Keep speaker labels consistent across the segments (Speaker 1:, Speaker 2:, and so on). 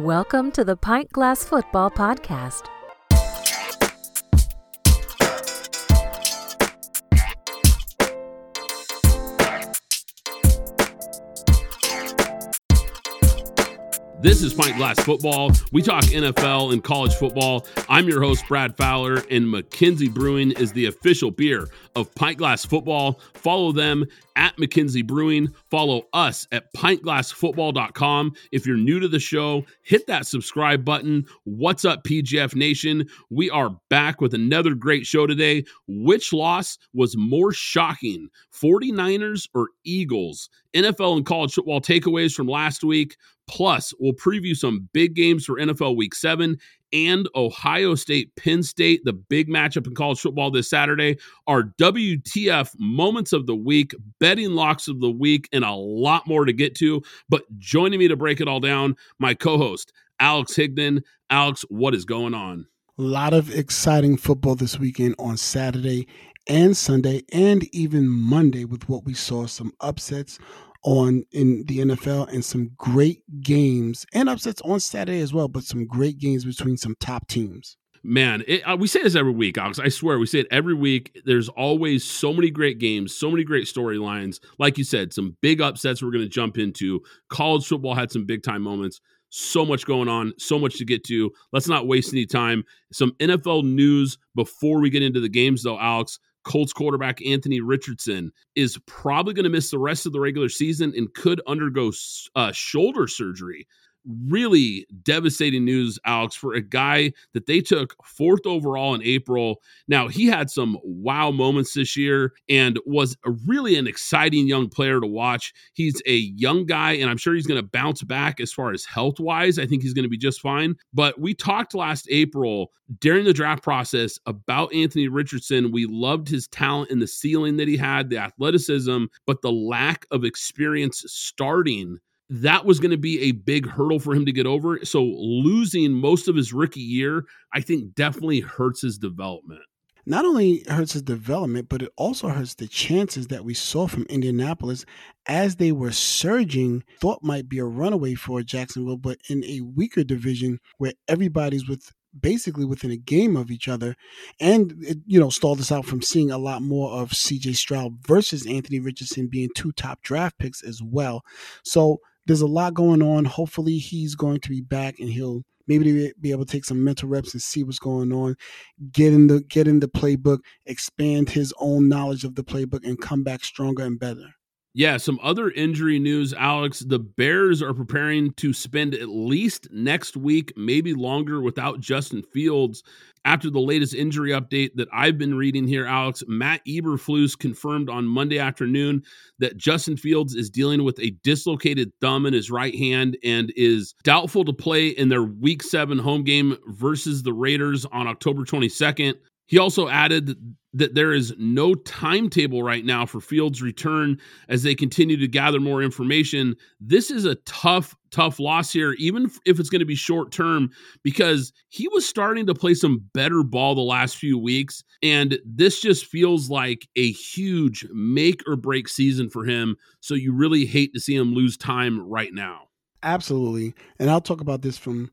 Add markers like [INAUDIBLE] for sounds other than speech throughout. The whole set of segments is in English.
Speaker 1: Welcome to the Pint Glass Football Podcast.
Speaker 2: This is Pint Glass Football. We talk NFL and college football. I'm your host, Brad Fowler, and McKenzie Brewing is the official beer of Pint Glass Football. Follow them at McKenzie Brewing. Follow us at pintglassfootball.com. If you're new to the show, hit that subscribe button. What's up, PGF Nation? We are back with another great show today. Which loss was more shocking, 49ers or Eagles? NFL and college football takeaways from last week. Plus, we'll preview some big games for NFL Week 7 and Ohio State, Penn State, the big matchup in college football this Saturday, our WTF moments of the week, betting locks of the week, and a lot more to get to. But joining me to break it all down, my co host, Alex Higdon. Alex, what is going on?
Speaker 3: A lot of exciting football this weekend on Saturday and Sunday, and even Monday, with what we saw some upsets on in the NFL and some great games and upsets on Saturday as well, but some great games between some top teams.
Speaker 2: Man, it, uh, we say this every week, Alex. I swear, we say it every week. There's always so many great games, so many great storylines. Like you said, some big upsets we're going to jump into. College football had some big time moments. So much going on, so much to get to. Let's not waste any time. Some NFL news before we get into the games, though, Alex. Colts quarterback Anthony Richardson is probably going to miss the rest of the regular season and could undergo uh, shoulder surgery really devastating news, Alex, for a guy that they took fourth overall in April. Now, he had some wow moments this year and was really an exciting young player to watch. He's a young guy, and I'm sure he's going to bounce back as far as health wise. I think he's going to be just fine. But we talked last April during the draft process about Anthony Richardson. We loved his talent and the ceiling that he had, the athleticism, but the lack of experience starting that was going to be a big hurdle for him to get over. So losing most of his rookie year, I think definitely hurts his development.
Speaker 3: Not only hurts his development, but it also hurts the chances that we saw from Indianapolis as they were surging, thought might be a runaway for Jacksonville, but in a weaker division where everybody's with basically within a game of each other and it, you know stalled us out from seeing a lot more of CJ Stroud versus Anthony Richardson being two top draft picks as well. So there's a lot going on. Hopefully, he's going to be back and he'll maybe be able to take some mental reps and see what's going on. Get in the get in the playbook, expand his own knowledge of the playbook, and come back stronger and better.
Speaker 2: Yeah, some other injury news, Alex. The Bears are preparing to spend at least next week, maybe longer, without Justin Fields. After the latest injury update that I've been reading here, Alex, Matt Eberflus confirmed on Monday afternoon that Justin Fields is dealing with a dislocated thumb in his right hand and is doubtful to play in their week seven home game versus the Raiders on October 22nd. He also added that there is no timetable right now for Fields' return as they continue to gather more information. This is a tough, tough loss here, even if it's going to be short term, because he was starting to play some better ball the last few weeks. And this just feels like a huge make or break season for him. So you really hate to see him lose time right now.
Speaker 3: Absolutely. And I'll talk about this from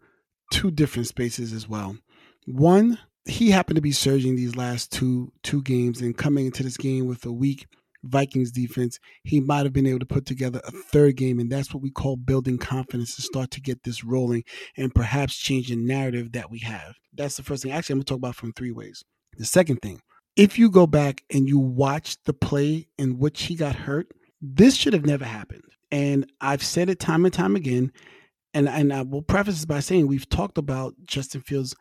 Speaker 3: two different spaces as well. One, he happened to be surging these last two two games and coming into this game with a weak Vikings defense, he might have been able to put together a third game, and that's what we call building confidence to start to get this rolling and perhaps change the narrative that we have. That's the first thing. Actually, I'm gonna talk about from three ways. The second thing, if you go back and you watch the play in which he got hurt, this should have never happened. And I've said it time and time again, and and I will preface this by saying we've talked about Justin Fields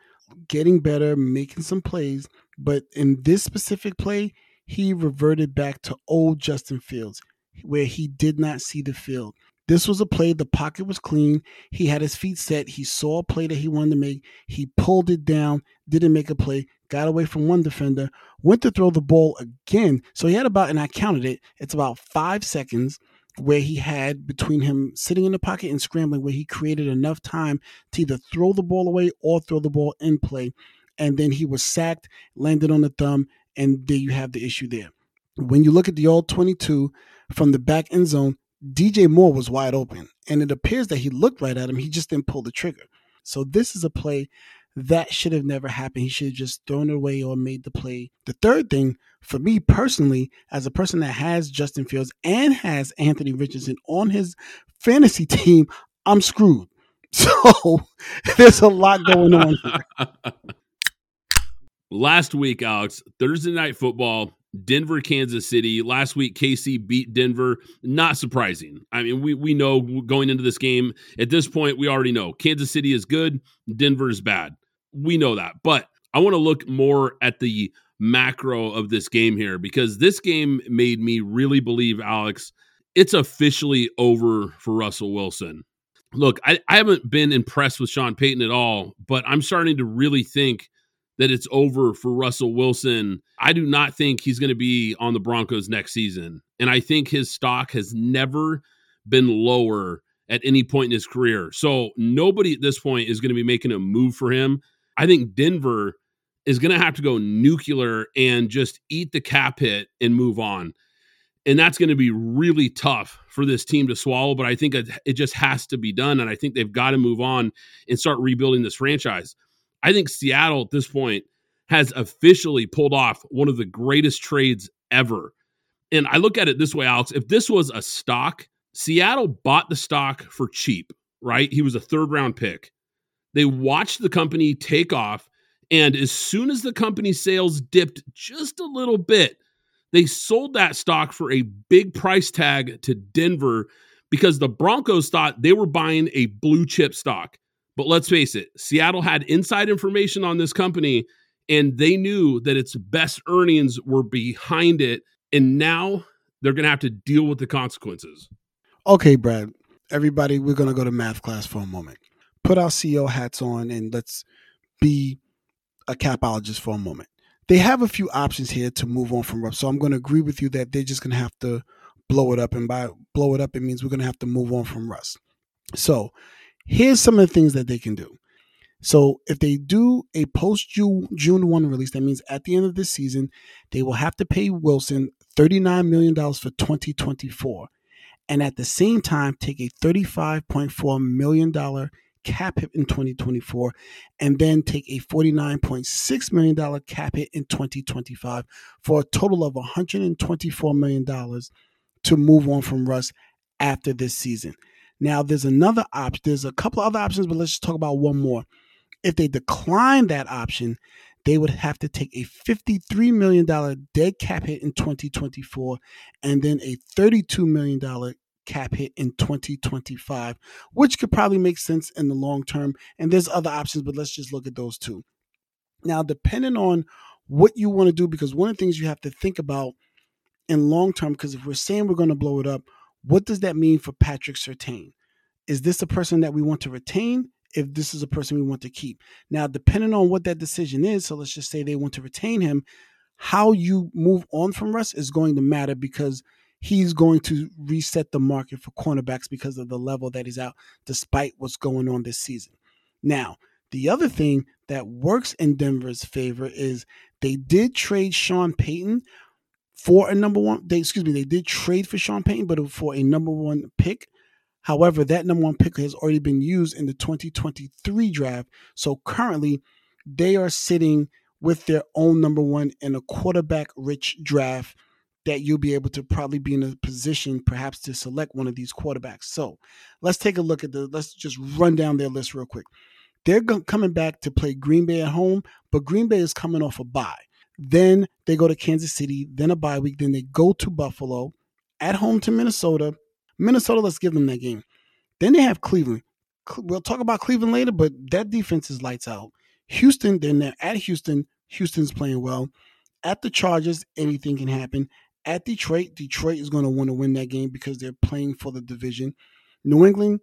Speaker 3: getting better, making some plays. But in this specific play, he reverted back to old Justin Fields, where he did not see the field. This was a play, the pocket was clean. He had his feet set. He saw a play that he wanted to make. He pulled it down, didn't make a play, got away from one defender, went to throw the ball again. So he had about, and I counted it, it's about five seconds where he had between him sitting in the pocket and scrambling, where he created enough time to either throw the ball away or throw the ball in play. And then he was sacked, landed on the thumb, and there you have the issue there. When you look at the all 22 from the back end zone, DJ Moore was wide open, and it appears that he looked right at him. He just didn't pull the trigger. So this is a play that should have never happened. He should have just thrown it away or made the play. The third thing, for me personally, as a person that has Justin Fields and has Anthony Richardson on his fantasy [LAUGHS] team, I'm screwed. [LAUGHS] So there's a lot going on here. [LAUGHS]
Speaker 2: Last week, Alex, Thursday night football, Denver, Kansas City. Last week, KC beat Denver. Not surprising. I mean, we we know going into this game at this point, we already know Kansas City is good, Denver is bad. We know that, but I want to look more at the macro of this game here because this game made me really believe, Alex, it's officially over for Russell Wilson. Look, I, I haven't been impressed with Sean Payton at all, but I'm starting to really think that it's over for Russell Wilson. I do not think he's going to be on the Broncos next season. And I think his stock has never been lower at any point in his career. So nobody at this point is going to be making a move for him. I think Denver is going to have to go nuclear and just eat the cap hit and move on. And that's going to be really tough for this team to swallow, but I think it just has to be done. And I think they've got to move on and start rebuilding this franchise. I think Seattle at this point has officially pulled off one of the greatest trades ever. And I look at it this way, Alex. If this was a stock, Seattle bought the stock for cheap, right? He was a third round pick. They watched the company take off. And as soon as the company's sales dipped just a little bit, they sold that stock for a big price tag to Denver because the Broncos thought they were buying a blue chip stock. But let's face it, Seattle had inside information on this company and they knew that its best earnings were behind it. And now they're going to have to deal with the consequences.
Speaker 3: Okay, Brad. Everybody, we're going to go to math class for a moment. Put our CEO hats on and let's be a capologist for a moment. They have a few options here to move on from Russ. So I'm going to agree with you that they're just going to have to blow it up. And by blow it up, it means we're going to have to move on from Russ. So here's some of the things that they can do. So if they do a post June June 1 release, that means at the end of this season, they will have to pay Wilson $39 million for 2024. And at the same time, take a $35.4 million cap hit in 2024, and then take a $49.6 million cap hit in 2025 for a total of $124 million to move on from Russ after this season. Now, there's another option. There's a couple other options, but let's just talk about one more. If they decline that option, they would have to take a $53 million dead cap hit in 2024 and then a $32 million cap hit in 2025, which could probably make sense in the long term. And there's other options, but let's just look at those two. Now, depending on what you want to do, because one of the things you have to think about in long term, because if we're saying we're going to blow it up, what does that mean for Patrick Surtain? Is this a person that we want to retain? If this is a person we want to keep. Now, depending on what that decision is, so let's just say they want to retain him, how you move on from Russ is going to matter because he's going to reset the market for cornerbacks because of the level that he's out, despite what's going on this season. Now, the other thing that works in Denver's favor is they did trade Sean Payton, for a number one. They excuse me, they did trade for Sean Payton, but for a number one pick. However, that number one pick has already been used in the 2023 draft. So currently, they are sitting with their own number one in a quarterback rich draft that you'll be able to probably be in a position perhaps to select one of these quarterbacks. So let's take a look at the, let's just run down their list real quick. They're coming back to play Green Bay at home, but Green Bay is coming off a bye. Then they go to Kansas City, then a bye week, then they go to Buffalo, at home to Minnesota. Minnesota, let's give them that game. Then they have Cleveland. We'll talk about Cleveland later, but that defense is lights out. Houston, then they're at Houston. Houston's playing well. At the Chargers, anything can happen. At Detroit, Detroit is going to want to win that game because they're playing for the division. New England,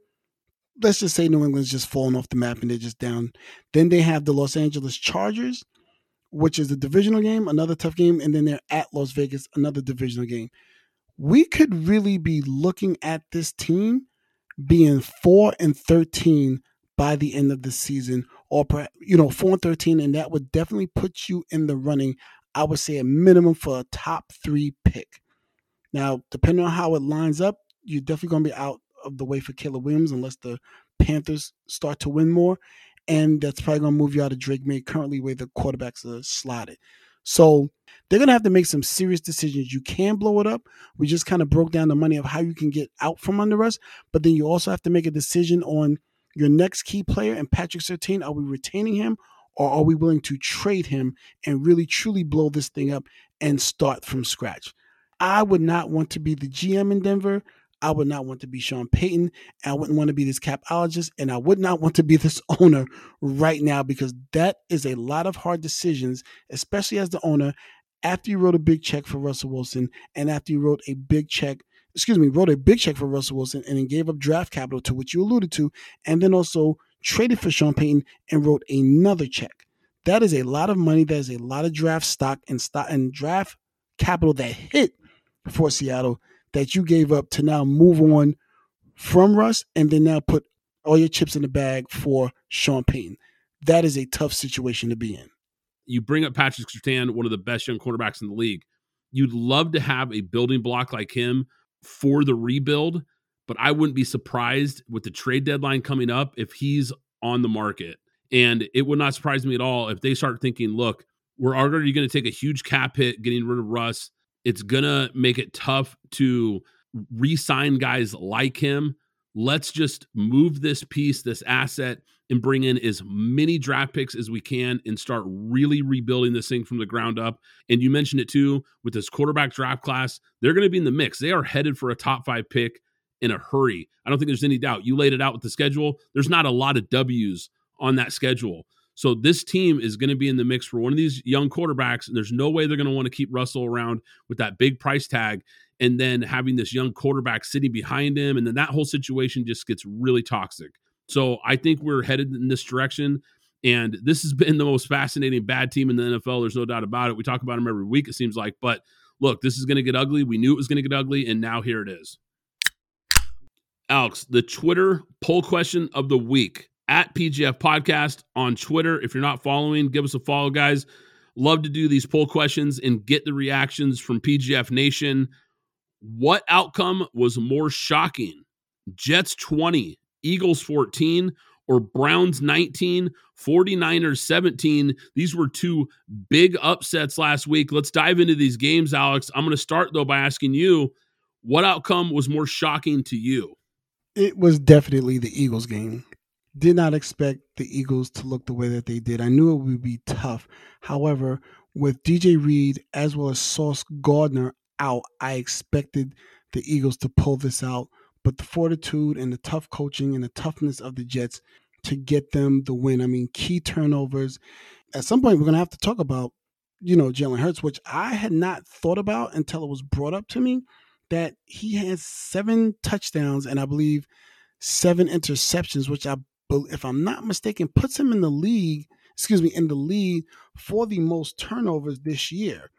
Speaker 3: let's just say New England's just falling off the map and they're just down. Then they have the Los Angeles Chargers which is a divisional game, another tough game, and then they're at Las Vegas, another divisional game. We could really be looking at this team being four and thirteen by the end of the season, or you know, four and thirteen, and that would definitely put you in the running. I would say a minimum for a top three pick. Now, depending on how it lines up, you're definitely going to be out of the way for Caleb Williams unless the Panthers start to win more. And that's probably going to move you out of Drake Maye currently where the quarterbacks are slotted. So they're going to have to make some serious decisions. You can blow it up. We just kind of broke down the money of how you can get out from under us. But then you also have to make a decision on your next key player and Patrick Surtain. Are we retaining him or are we willing to trade him and really truly blow this thing up and start from scratch? I would not want to be the GM in Denver. I would not want to be Sean Payton. I wouldn't want to be this capologist, and I would not want to be [LAUGHS] this owner right now because that is a lot of hard decisions, especially as the owner. After you wrote a big check for Russell Wilson, and after you wrote a big check, excuse me, wrote a big check for Russell Wilson, and then gave up draft capital to which you alluded to, and then also traded for Sean Payton and wrote another check. That is a lot of money. That is a lot of draft stock and stock and draft capital that hit for Seattle that you gave up to now move on from Russ and then now put all your chips in the bag for Sean Payton. That is a tough situation to be in.
Speaker 2: You bring up Patrick Surtain, one of the best young quarterbacks in the league. You'd love to have a building block like him for the rebuild, but I wouldn't be surprised with the trade deadline coming up if he's on the market. And it would not surprise me at all if they start thinking, look, we're already going to take a huge cap hit getting rid of Russ. It's going to make it tough to re sign guys like him. Let's just move this piece, this asset, and bring in as many draft picks as we can and start really rebuilding this thing from the ground up. And you mentioned it too with this quarterback draft class. They're going to be in the mix. They are headed for a top five pick in a hurry. I don't think there's any doubt. You laid it out with the schedule. There's not a lot of W's on that schedule. So this team is going to be in the mix for one of these young quarterbacks, and there's no way they're going to want to keep Russell around with that big price tag, and then having this young quarterback sitting behind him, and then that whole situation just gets really toxic. So I think we're headed in this direction, and this has been the most fascinating bad team in the NFL. There's no doubt about it. We talk about them every week, it seems like, but look, this is going to get ugly. We knew it was going to get ugly, and now here it is. Alex, the Twitter poll question of the week at PGF Podcast on Twitter. If you're not following, give us a follow, guys. Love to do these poll questions and get the reactions from PGF Nation. What outcome was more shocking? Jets 20, Eagles 14, or Browns 19, 49ers 17. These were two big upsets last week. Let's dive into these games, Alex. I'm going to start, though, by asking you what outcome was more shocking to you?
Speaker 3: It was definitely the Eagles game did not expect the Eagles to look the way that they did. I knew it would be tough. However, with DJ Reed as well as Sauce Gardner out, I expected the Eagles to pull this out. But the fortitude and the tough coaching and the toughness of the Jets to get them the win. I mean, key turnovers. At some point, we're going to have to talk about, you know, Jalen Hurts, which I had not thought about until it was brought up to me that he has seven touchdowns and I believe seven interceptions, which I if I'm not mistaken, puts him in the league, excuse me, in the lead for the most turnovers this year.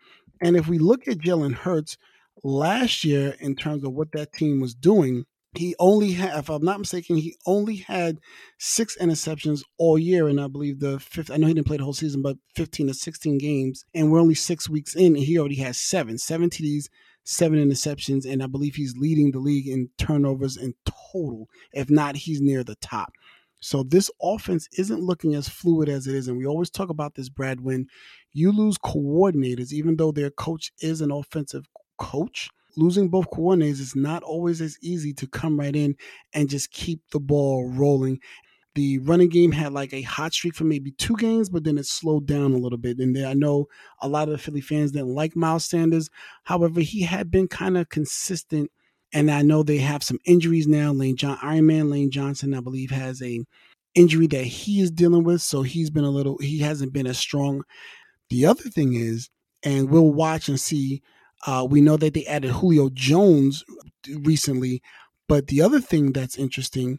Speaker 3: And if we look at Jalen Hurts last year in terms of what that team was doing, he only had, if I'm not mistaken, he only had six interceptions all year. And I believe the fifth, I know he didn't play the whole season, but 15 to 16 games. And we're only six weeks in, and he already has seven, seven TDs, seven interceptions. And I believe he's leading the league in turnovers in total. If not, he's near the top. So this offense isn't looking as fluid as it is. And we always talk about this, Brad, when you lose coordinators, even though their coach is an offensive coach, losing both coordinators is not always as easy to come right in and just keep the ball rolling. The running game had like a hot streak for maybe two games, but then it slowed down a little bit. And I know a lot of the Philly fans didn't like Miles Sanders. However, he had been kind of consistent – and I know they have some injuries now. Lane John Iron Man Lane Johnson, I believe, has a injury that he is dealing with. So he's been a little he hasn't been as strong. The other thing is, and we'll watch and see, uh, we know that they added Julio Jones recently, but the other thing that's interesting,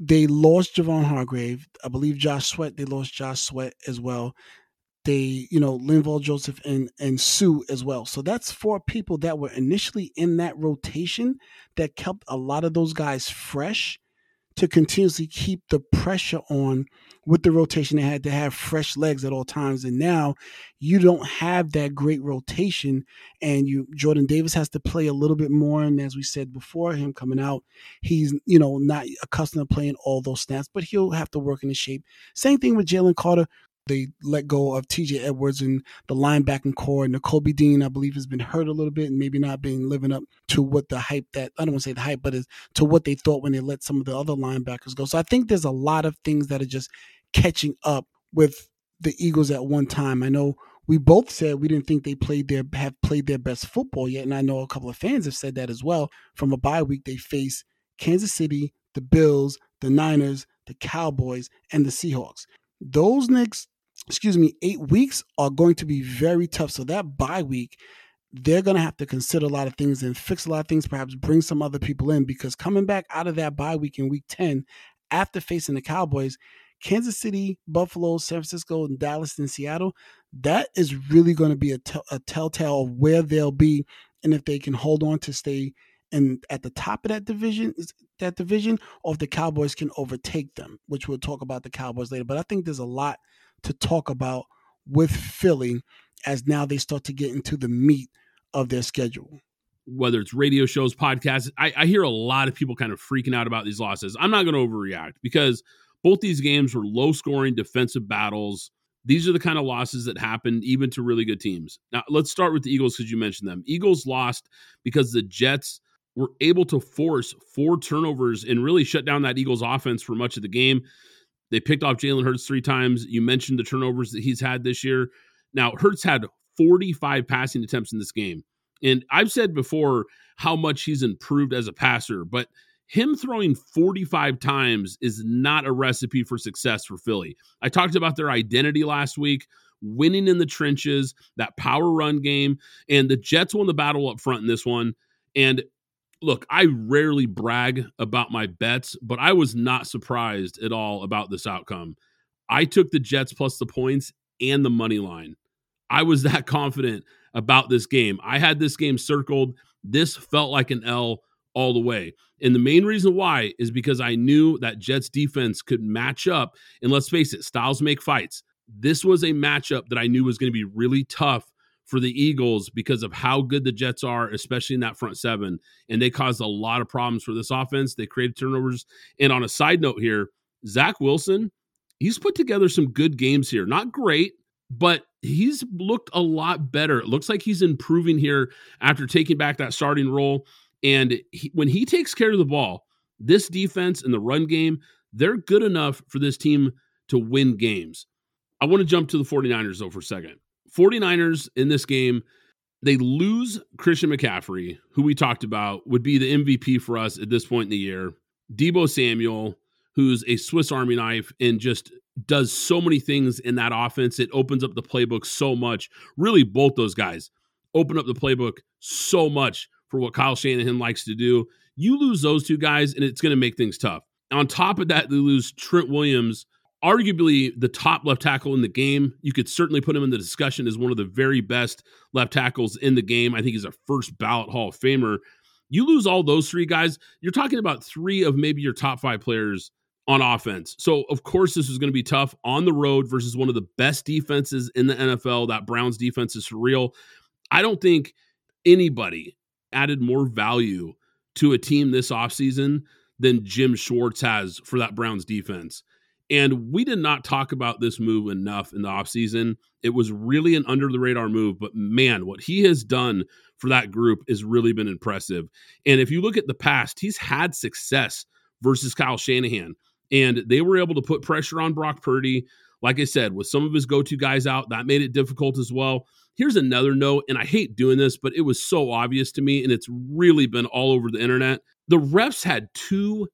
Speaker 3: they lost Javon Hargrave. I believe Josh Sweat, they lost Josh Sweat as well they, you know, Linval Joseph and and Sue as well. So that's four people that were initially in that rotation that kept a lot of those guys fresh to continuously keep the pressure on with the rotation they had to have fresh legs at all times and now you don't have that great rotation and you Jordan Davis has to play a little bit more and as we said before him coming out he's you know not accustomed to playing all those snaps but he'll have to work in the shape. Same thing with Jalen Carter they let go of TJ Edwards and the linebacking core. And Kobe Dean, I believe, has been hurt a little bit and maybe not being living up to what the hype that I don't want to say the hype, but is to what they thought when they let some of the other linebackers go. So I think there's a lot of things that are just catching up with the Eagles at one time. I know we both said we didn't think they played their have played their best football yet, and I know a couple of fans have said that as well. From a bye week, they face Kansas City, the Bills, the Niners, the Cowboys, and the Seahawks. Those next, excuse me, eight weeks are going to be very tough. So that bye week, they're going to have to consider a lot of things and fix a lot of things, perhaps bring some other people in because coming back out of that bye week in week 10 after facing the Cowboys, Kansas City, Buffalo, San Francisco, and Dallas and Seattle, that is really going to be a, t- a telltale of where they'll be and if they can hold on to stay and at the top of that division that division or if the Cowboys can overtake them, which we'll talk about the Cowboys later. But I think there's a lot to talk about with Philly as now they start to get into the meat of their schedule.
Speaker 2: Whether it's radio shows, podcasts, I, I hear a lot of people kind of freaking out about these losses. I'm not going to overreact because both these games were low scoring defensive battles. These are the kind of losses that happen even to really good teams. Now, let's start with the Eagles because you mentioned them. Eagles lost because the Jets were able to force four turnovers and really shut down that Eagles offense for much of the game. They picked off Jalen Hurts three times. You mentioned the turnovers that he's had this year. Now, Hurts had 45 passing attempts in this game. And I've said before how much he's improved as a passer, but him throwing 45 times is not a recipe for success for Philly. I talked about their identity last week, winning in the trenches, that power run game, and the Jets won the battle up front in this one. And look, I rarely brag about my bets, but I was not surprised at all about this outcome. I took the Jets plus the points and the money line. I was [LAUGHS] that confident about this game. I had this game circled. This felt like an L all the way. And the main reason why is because I knew that Jets defense could match up. And let's face it, styles make fights. This was a matchup that I knew was going to be really tough for the Eagles because of how good the Jets are, especially in that front seven. And they caused a lot of problems for this offense. They created turnovers. And on a side note here, Zach Wilson, he's put together some good games here. Not great, but he's looked a lot better. It looks like he's improving here after taking back that starting role. And he, when he takes care of the ball, this defense and the run game, they're good enough for this team to win games. I want to jump to the 49ers though for a second. 49ers in this game, they lose Christian McCaffrey, who we talked about would be the MVP for us at this point in the year. Deebo Samuel, who's a Swiss Army knife and just does so many things in that offense. It opens up the playbook so much. Really, both those guys open up the playbook so much for what Kyle Shanahan likes to do. You lose those two guys, and it's going to make things tough. On top of that, they lose Trent Williams, arguably the top left tackle in the game. You could certainly put him in the discussion as one of the very best left tackles in the game. I think he's a first ballot Hall of Famer. You lose all those three guys, you're talking about three of maybe your top five players on offense. So, of course, this is going to be tough on the road versus one of the best defenses in the NFL. That Browns defense is real. I don't think anybody added more value to a team this offseason than Jim Schwartz has for that Browns defense. And we did not talk about this move enough in the offseason. It was really an under the radar move, but man, what he has done for that group has really been impressive. And if you look at the past, he's had success versus Kyle Shanahan, and they were able to put pressure on Brock Purdy. Like I said, with some of his go to guys out, that made it difficult as well. Here's another note, and I hate doing this, but it was so obvious to me, and it's really been all over the internet. The refs had two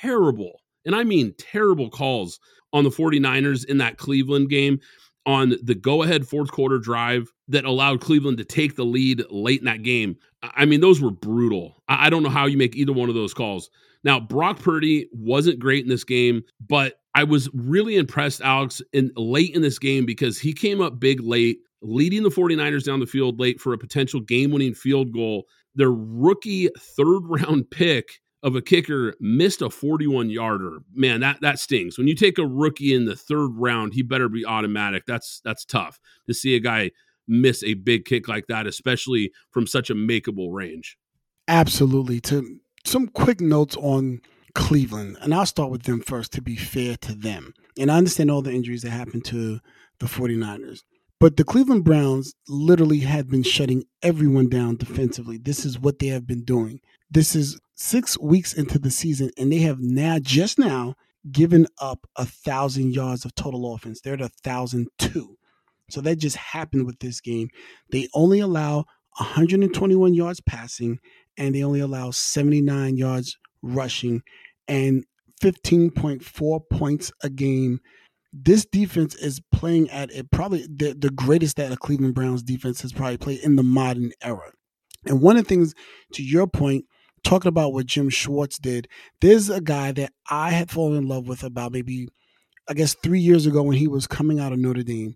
Speaker 2: terrible and I mean terrible calls on the 49ers in that Cleveland game on the go ahead fourth quarter drive that allowed Cleveland to take the lead late in that game. I mean, those were brutal. I don't know how you make either one of those calls. Now, Brock Purdy wasn't great in this game, but I was really impressed, Alex, in late in this game because he came up big late, leading the 49ers down the field late for a potential game winning field goal. Their rookie third round [LAUGHS] pick of a kicker missed a 41 yarder. Man, that that stings. When you take a rookie in the third round, he better be automatic. That's that's tough to see a guy miss a big kick like that, especially from such a makeable range.
Speaker 3: Absolutely. To some quick notes on Cleveland, and I'll start with them first to be fair to them. And I understand all the injuries that happened to the 49ers. But the Cleveland Browns literally had been shutting everyone down defensively. This is what they have been doing. This is six weeks into the season, and they have now, just now, given up a thousand yards of total offense. They're at a thousand two. So that just happened with this game. They only allow 121 yards passing, and they only allow 79 yards rushing and 15.4 points a game this defense is playing at it probably the, the greatest that a Cleveland Browns defense has probably played in the modern era. And one of the things, to your point, talking about what Jim Schwartz did, there's a guy that I had fallen in love with about maybe, I guess, three years ago when he was coming out of Notre Dame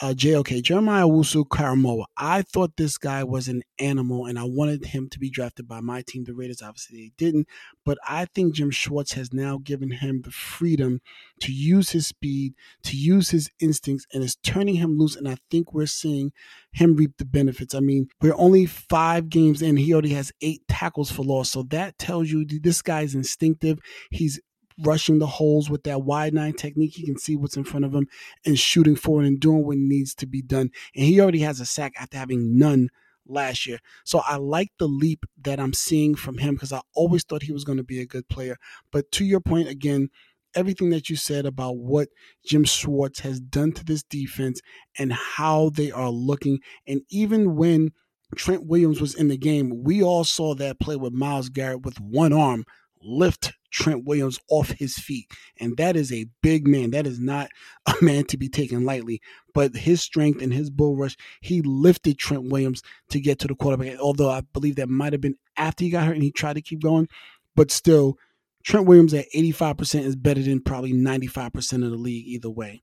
Speaker 3: uh, JOK, Jeremiah Owusu-Koramoah. I thought this guy was an animal and I wanted him to be drafted by my team, the Raiders. Obviously, they didn't. But I think Jim Schwartz has now given him the freedom to use his speed, to use his instincts, and is turning him loose. And I think we're seeing him reap the benefits. I mean, we're only five games in. He already has eight tackles for loss. So that tells you this guy's instinctive. He's rushing the holes with that wide nine technique. He can see what's in front of him and shooting forward and doing what needs to be done. And he already has a sack after having none last year. So I like the leap that I'm seeing from him because I always thought he was going to be a good player. But to your point again, everything that you said about what Jim Schwartz has done to this defense and how they are looking, and even when Trent Williams was in the game, we all saw that play with Myles Garrett with one arm lift Trent Williams off his feet. And that is a big man. That is not a [LAUGHS] man to be taken lightly. But his strength and his bull rush, he lifted Trent Williams to get to the quarterback. Although I believe that might have been after he got hurt and he tried to keep going. But still, Trent Williams at 85% is better than probably 95% of the league either way.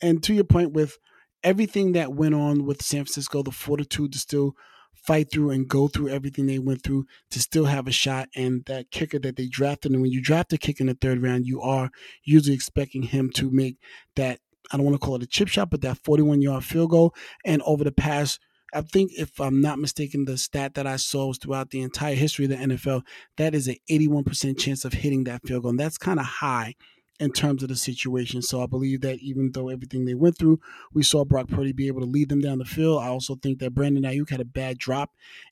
Speaker 3: And to your point with everything that went on with San Francisco, the fortitude to still fight through and go through everything they went through to still have a shot. And that kicker that they drafted, and when you draft a kicker in the third round, you are usually expecting him to make that. I don't want to call it a chip shot, but that 41 yard field goal. And over the past, I think if I'm not mistaken, the stat that I saw was throughout the entire history of the NFL, that is an 81% chance of hitting that field goal. And that's kind of high in terms of the situation. So I believe that even though everything they went through, we saw Brock Purdy be able to lead them down the field. I also think that Brandon Aiyuk had a bad drop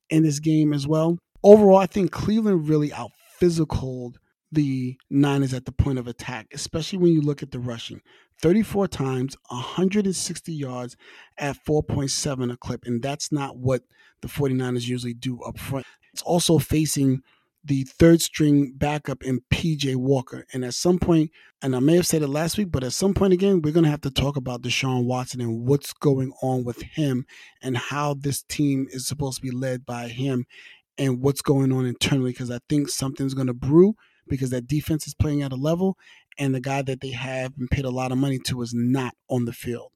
Speaker 3: in this game as well. Overall, I think Cleveland really out physicaled the Niners at the point of attack, especially when you look at the rushing. 34 times, 160 yards at 4.7 a clip. And that's not what the 49ers usually do up front. It's also facing the third string backup in PJ Walker. And at some point, and I may have said it last week, but at some point again, we're going to have to talk about Deshaun Watson and what's going on with him and how this team is supposed to be led by him and what's going on internally. Because I think something's going to brew because that defense is playing at a level and the guy that they have and paid a lot of money to is not on the field.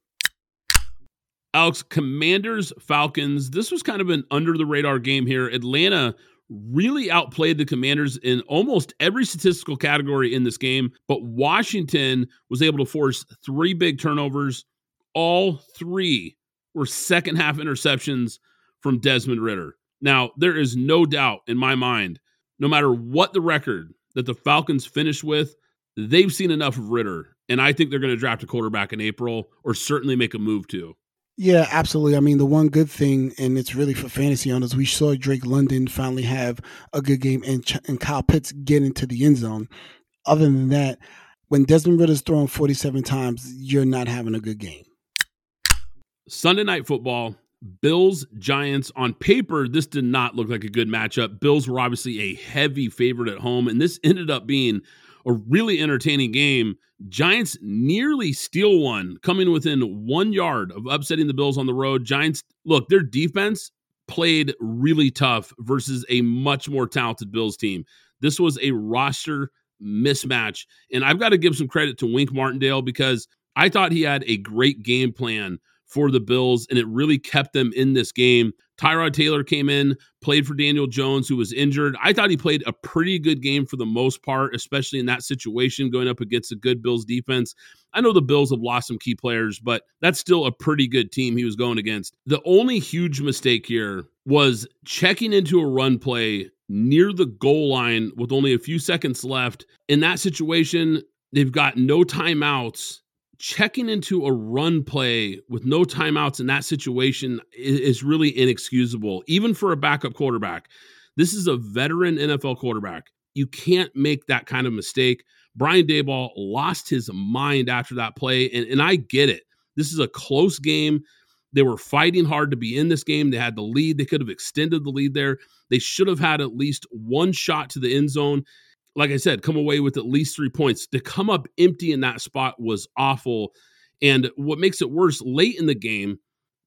Speaker 2: Alex, Commanders, Falcons. This was kind of an under the radar game here. Atlanta really outplayed the Commanders in almost every statistical category in this game, but Washington was able to force three big turnovers. All three were second half interceptions from Desmond Ridder. Now, there is no doubt in my mind, no matter what the record that the Falcons finish with, they've seen enough of Ridder. And I think they're going to draft a quarterback in April or certainly make a move to.
Speaker 3: Yeah, absolutely. I mean, the one good thing, and it's really for fantasy owners, we saw Drake London finally have a good game and, Ch- and Kyle Pitts get into the end zone. Other than that, when Desmond Ridder's throwing 47 times, you're not having a good game.
Speaker 2: Sunday night football, Bills Giants. On paper, this did not look like a good matchup. Bills were obviously a heavy favorite at home, and this ended up being a really entertaining game. Giants nearly steal one, coming within one yard of upsetting the Bills on the road. Giants, look, their defense played really tough versus a much more talented Bills team. This was a roster mismatch. And I've got to give some credit to Wink Martindale because I thought he had a great game plan for the Bills, and it really kept them in this game. Tyrod Taylor came in, played for Daniel Jones, who was injured. I thought he played a pretty good game for the most part, especially in that situation going up against a good Bills defense. I know the Bills have lost some key players, but that's still a pretty good team he was going against. The only huge mistake here was checking into a run play near the goal line with only a few seconds left. In that situation, they've got no timeouts checking into a run play with no timeouts in that situation is, is, really inexcusable, even for a backup quarterback. This is a veteran NFL quarterback. You can't make that kind of mistake. Brian Daboll lost his mind after that play, and, and I get it. This is a close game. They were fighting hard to be in this game. They had the lead. They could have extended the lead there. They should have had at least one shot to the end zone like I said, come away with at least three points. To come up empty in that spot was awful. And what makes it worse, late in the game,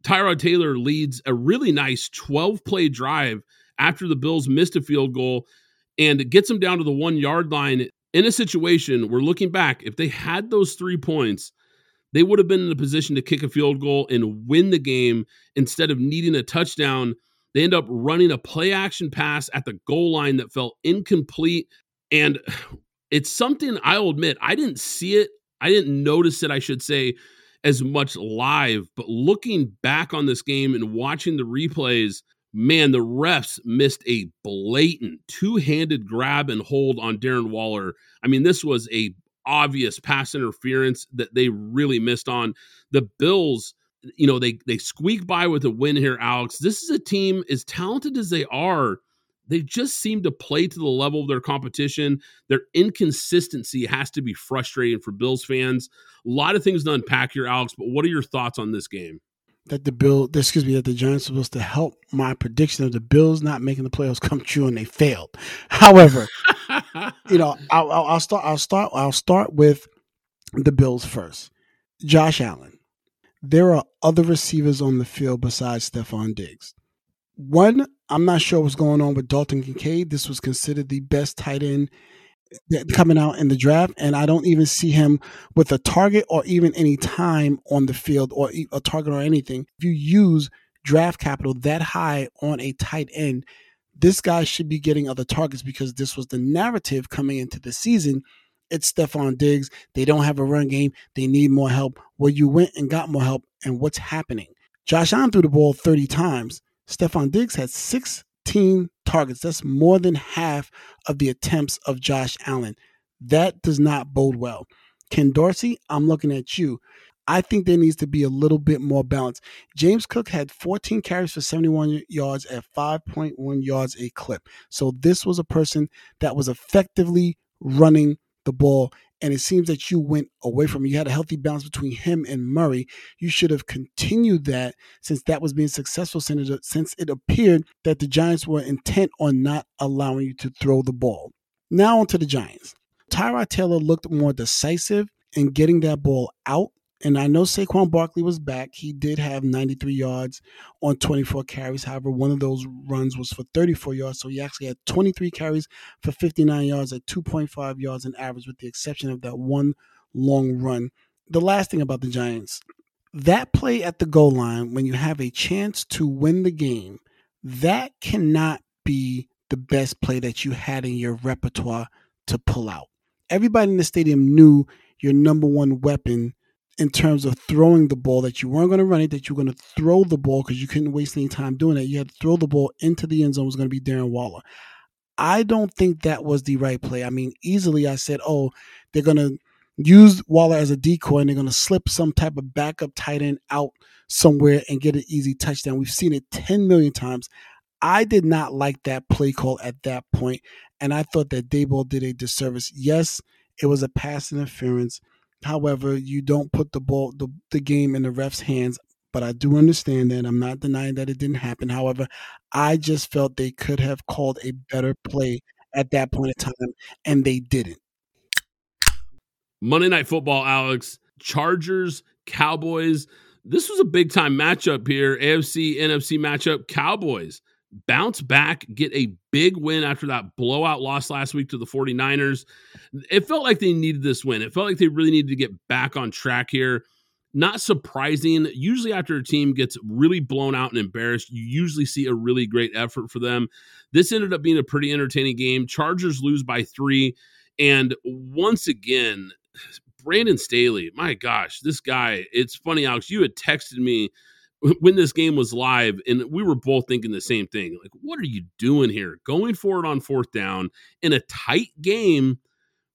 Speaker 2: Tyrod Taylor leads a really nice 12 play drive after the Bills missed a field goal and gets them down to the one yard line in a situation where looking back, if they had those three points, they would have been in a position to kick a field goal and win the game instead of needing a touchdown. They end up running a play action pass at the goal line that felt incomplete and it's something I'll admit, I didn't see it. I didn't notice it, I should say, as much live. But looking back on this game and watching the replays, man, the refs missed a blatant two handed grab and hold on Darren Waller. I mean, this was a obvious pass interference that they really missed on. The Bills, you know, they they squeak by with a win here, Alex. This is a team as talented as they are they just seem to play to the level of their competition. Their inconsistency has to be frustrating for Bills fans. A lot of things to unpack here, Alex, but what are your thoughts on this game?
Speaker 3: That the Bill, excuse me, that the Giants are supposed to help my prediction of the Bills not making the playoffs come true, and they failed. [LAUGHS] However, [LAUGHS] you know, I'll, I'll start. I'll start. I'll start with the Bills first. Josh Allen. There are other receivers on the field besides Stefon Diggs. One, I'm not sure what's going on with Dalton Kincaid. This was considered the best tight end coming out in the draft, and I don't even see him with a target or even any time on the field or a target or anything. If you use draft capital that high on a tight end, this guy should be getting other targets because this was the narrative coming into the season. It's Stefon Diggs. They don't have a run game. They need more help. Well, you went and got more help, and what's happening? Josh Allen threw the ball 30 times. Stefon Diggs had 16 targets. That's more than half of the attempts of Josh Allen. That does not bode well. Ken Dorsey, I'm looking at you. I think there needs to be a little bit more balance. James Cook had 14 carries for 71 yards at 5.1 yards a clip. So this was a person that was effectively running the ball and it seems that you went away from. You had a healthy balance between him and Murray. You should have continued that since that was being successful since it appeared that the Giants were intent on not allowing you to throw the ball. Now onto the Giants. Tyrod Taylor looked more decisive in getting that ball out and I know Saquon Barkley was back. He did have 93 yards on 24 carries. However, one of those runs was for 34 yards. So he actually had 23 carries for 59 yards at 2.5 yards in average, with the exception of that one long run. The last thing about the Giants that play at the goal line, when you have a chance to win the game, that cannot be the best play that you had in your repertoire to pull out. Everybody in the stadium knew your number one weapon in terms of throwing the ball that you weren't going to run it, that you were going to throw the ball because you couldn't waste any time doing it. You had to throw the ball into the end zone was going to be Darren Waller. I don't think that was the right play. I mean, easily I said, oh, they're going to use Waller as a decoy and they're going to slip some type of backup tight end out somewhere and get an easy touchdown. We've seen it 10 million times. I did not like that play call at that point, and I thought that Daboll did a disservice. Yes, it was a pass interference However, you don't put the ball the, the game in the ref's hands. But I do understand that. I'm not denying that it didn't happen. However, I just felt they could have called a better play at that point in time, and they didn't.
Speaker 2: Monday Night Football, Alex. Chargers, Cowboys. This was a big time matchup here. AFC, NFC matchup. Cowboys bounce back, get a big win after that blowout loss last week to the 49ers. It felt like they needed this win. It felt like they really needed to get back on track here. not surprising. Usually, after a team gets really blown out and embarrassed, you usually see a really great effort for them. This ended up being a pretty entertaining game. Chargers lose by three. And once again, [SIGHS] Brandon Staley, my gosh, this guy, it's funny, Alex. You had texted me when this game was live, and we were both thinking the same thing. Like, what are you doing here? Going for it on fourth down in a tight game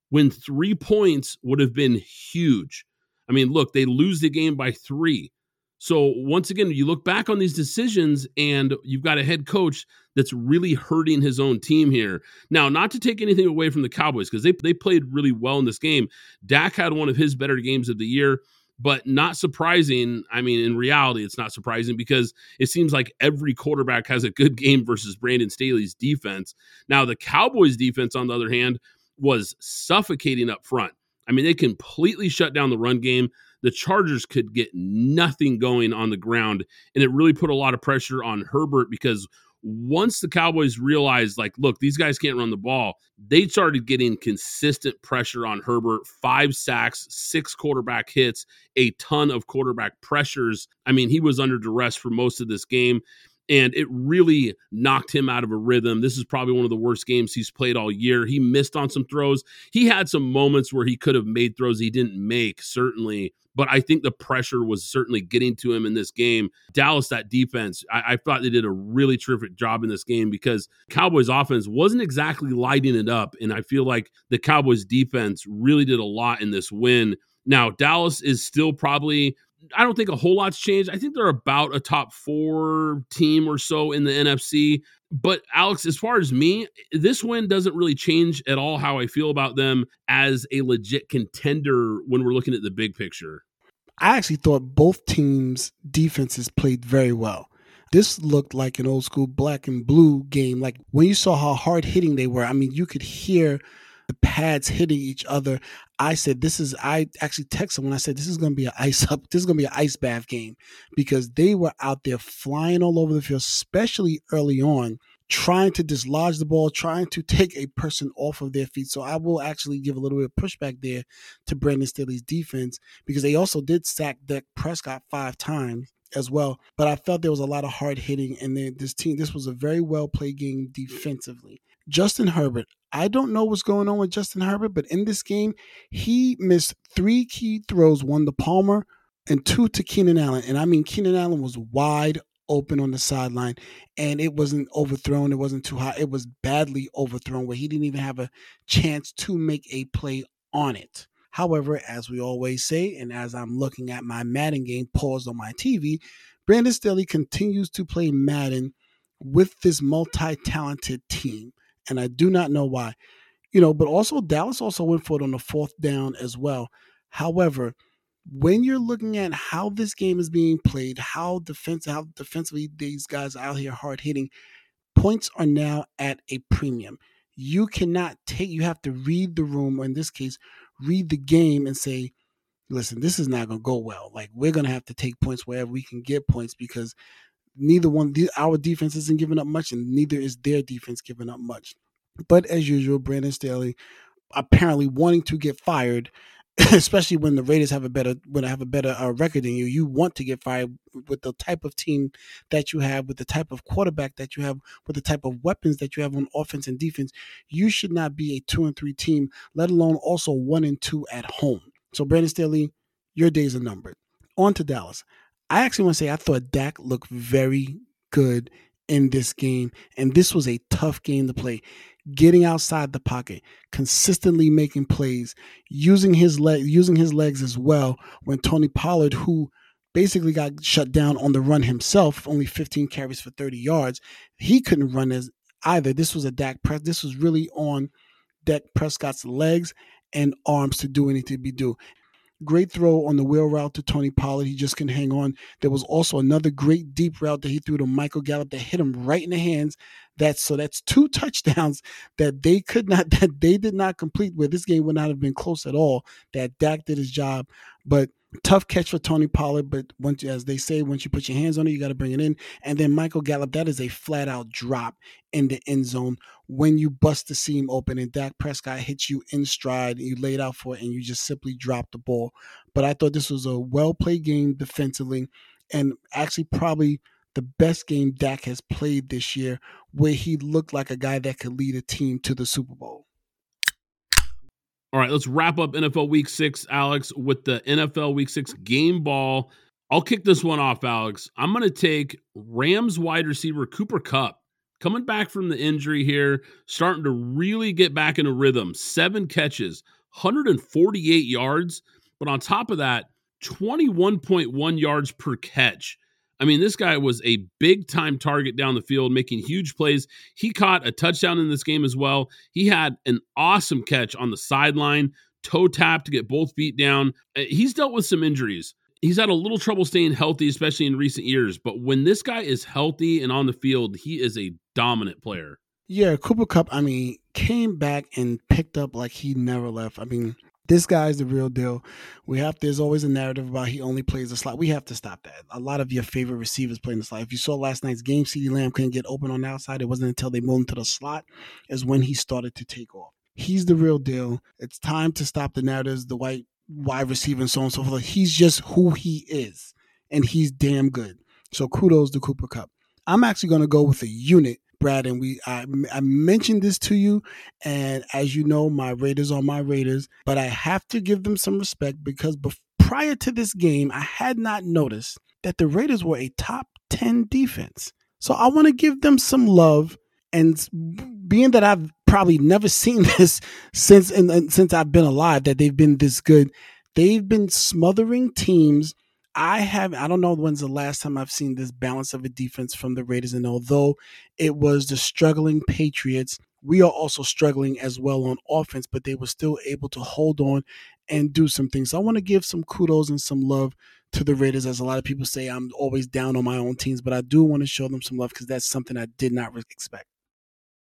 Speaker 2: when three points would have been huge. I mean, look, they lose the game by three. So once again, you look back on these decisions and you've got a head coach that's really hurting his own team here. Now, not to take anything away from the Cowboys because they they played really well in this game. Dak had one of his better games of the year, but not surprising. I mean, in reality, it's not surprising because it seems like every quarterback has a good [LAUGHS] game versus Brandon Staley's defense. Now, the Cowboys defense, on the other hand, was suffocating up front. I mean, they completely shut down the run game the Chargers could get nothing going on the ground. And it really put a lot of pressure on Herbert because once the Cowboys realized, like, look, these guys can't run the ball, they started getting consistent pressure on Herbert five sacks, six quarterback hits, a ton of quarterback pressures. I mean, he was under duress for most of this game and it really knocked him out of a rhythm. This is probably one of the worst games he's played all year. He missed on some throws. He had some moments where he could have made throws he didn't make, certainly. But I think the pressure was certainly getting to him in this game. Dallas, that defense, I, I thought they did a really terrific job in this game because Cowboys offense wasn't exactly lighting it up. And I feel like the Cowboys defense really did a lot in this win. Now, Dallas is still probably I don't think a whole lot's changed. I think they're about a top four team or so in the NFC. But Alex, as far as me, this win doesn't really change at all how I feel about them as a legit contender when we're looking at the big picture.
Speaker 3: I actually thought both teams' defenses played very well. This looked like an old school black and blue game. Like when you saw how hard hitting they were, I mean, you could hear the pads hitting each other. I said, this is, I actually texted when I said, this is going to be an ice up, this is going to be an ice bath game because they were out there flying all over the field, especially early on, trying to dislodge the ball, trying to [LAUGHS] take a person off of their feet. So I will actually give a little bit of pushback there to Brandon Staley's defense because they also did sack Dak Prescott five times as well. But I felt there was a lot of hard hitting, and then this team, this was a very well played game defensively. Justin Herbert. I don't know what's going on with Justin Herbert, but in this game, he missed three key throws, one to Palmer and two to Keenan Allen. And I mean, Keenan Allen was wide open on the sideline and it wasn't overthrown. It wasn't too high. It was badly overthrown where he didn't even have a chance to make a play on it. However, as we always say, and as I'm looking at my Madden game paused on my TV, Brandon Staley continues to play Madden with this multi talented team and I do not know why. You know, but also Dallas also went for it on the fourth down as well. However, when you're looking at how this game is being played, how defense how defensively these guys are out here hard hitting, points are now at a premium. You cannot take you have to read the room, or in this case, read the game and say, listen, this is not gonna go well. Like we're gonna have to take points wherever we can get points because neither one our defense isn't giving up much, and neither is their defense giving up much. But as usual, Brandon Staley apparently wanting to get fired, [LAUGHS] especially when the Raiders have a better when I have a better uh, record than you. You want to get fired with the type of team that you have, with the type of quarterback that you have, with the type of weapons that you have on offense and defense. You should not be a two and three team, let alone also one and two at home. So Brandon Staley, your days are numbered. On to Dallas. I actually want to say I thought Dak looked very good in this game, and this was a tough game to play. Getting outside the pocket, consistently making plays, using his leg, using his legs as well. When Tony Pollard, who basically got shut down on the run himself, only 15 carries for 30 yards, he couldn't run as either. This was a Dak press. This was really on Dak Prescott's legs and arms to do anything to be do. Great throw on the wheel route to Tony Pollard. He just couldn't hang on. There was also another great deep route that he threw to Michael Gallup that hit him right in the hands. That's so that's two [LAUGHS] touchdowns that they could not that they did not complete where this game would not have been close at all. That Dak did his job. But Tough catch for Tony Pollard, but once, as they say, once you put your hands on it, you got to bring it in. And then Michael Gallup, that is a flat out drop in the end zone when you bust the seam open and Dak Prescott hits you in stride, and you laid out for it, and you just simply drop the ball. But I thought this was a well played game defensively, and actually probably the best game Dak has played this year, where he looked like a guy that could lead a team to the Super Bowl.
Speaker 2: All right, let's wrap up NFL Week Six, Alex, with the NFL Week Six game ball. I'll kick this one off, Alex. I'm going to take Rams wide receiver Cooper Kupp coming back from the injury here, starting to really get back in a rhythm. Seven catches, 148 yards, but on top of that, 21.1 yards per catch. I mean, this guy was a big time target down the field, making huge plays. He caught a touchdown in this game as well. He had an awesome catch on the sideline, toe tap to get both feet down. Uh, he's dealt with some injuries. He's had a little trouble staying healthy, especially in recent years. But when this guy is healthy and on the field, he is a dominant player.
Speaker 3: Yeah, Cooper Kupp, I mean, came back and picked up like he never left. I mean, this guy's the real deal. We have there's always a narrative about he only plays the slot. We have to stop that. A lot of your favorite receivers play in the slot. If you saw last night's game, CeeDee Lamb couldn't get open on the outside. It wasn't until they moved him to the slot is when he started to take off. He's the real deal. It's time to stop the narratives, the white wide receiver and so on and so forth. He's just who he is, and he's damn good. So kudos to Cooper Kupp. I'm actually going to go with a unit Brad, and we I, I mentioned this to you, and as you know, my Raiders are my Raiders, but I have to give them some respect because prior to this game, I had not noticed that the Raiders were a top ten defense. So I want to give them some love, and being that I've probably never [LAUGHS] seen this since and since I've been alive, that they've been this good. They've been smothering teams I have I don't know when's the last time I've seen this balance of a defense from the Raiders. And although it was the struggling Patriots, we are also struggling as well on offense, but they were still able to hold on and do some things. So I want to give some kudos and some love to the Raiders, as a lot of people say I'm always down on my own teams, but I do want to show them some love because that's something I did not expect.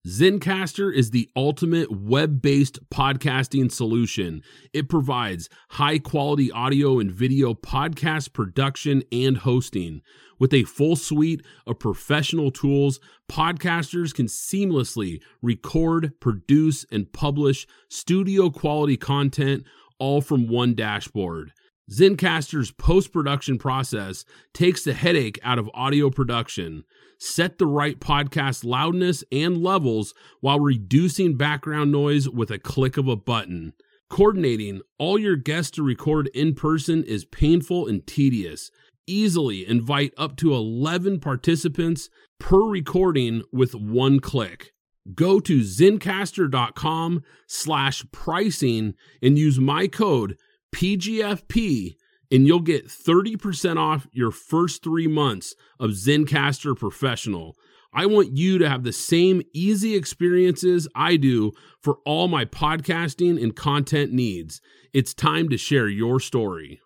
Speaker 2: Zencastr is the ultimate web based podcasting solution. It provides high quality audio and video podcast production and hosting. With a full suite of professional tools, podcasters can seamlessly record, produce, and publish studio quality content all from one dashboard. Zencastr's post production process takes the headache out of audio production set the right podcast loudness and levels while reducing background noise with a click of a button. Coordinating all your guests to record in person is painful and tedious. Easily invite up to 11 participants per recording with one click. Go to zencastr.com slash pricing and use my code PGFP and you'll get 30% off your first three months of Zencastr Professional. I want you to have the same easy experiences I do for all my podcasting and content needs. It's time to share your story.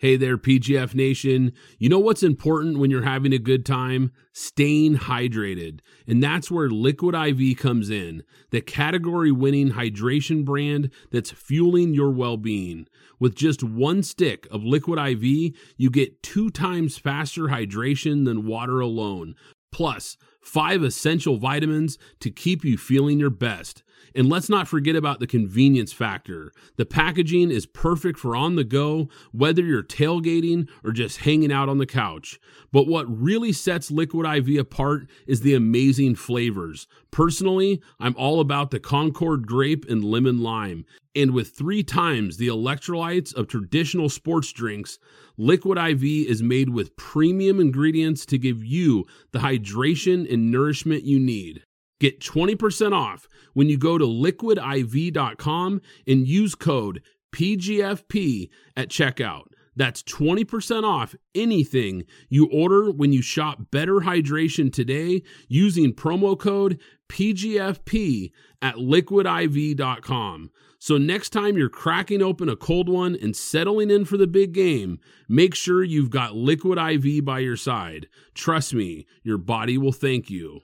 Speaker 2: Hey there, PGF Nation. You know what's important when you're having a good time? Staying hydrated. And that's where Liquid IV comes in, the category winning hydration brand that's fueling your well being. With just one stick of Liquid IV, you get two times faster hydration than water alone, plus five essential vitamins to keep you feeling your best. And let's not forget about the convenience factor. The packaging is perfect for on the go, whether you're tailgating or just hanging out on the couch. But what really sets Liquid IV apart is the amazing flavors. Personally, I'm all about the Concord grape and lemon lime. And with three times the electrolytes of traditional sports drinks, Liquid IV is made with premium ingredients to give you the hydration and nourishment you need. Get 20% off when you go to liquidiv.com and use code PGFP at checkout. That's 20% off anything you order when you shop Better Hydration today using promo code PGFP at liquidiv.com. So next time you're cracking open a cold one and settling in for the big game, make sure you've got Liquid IV by your side. Trust me, your body will thank you.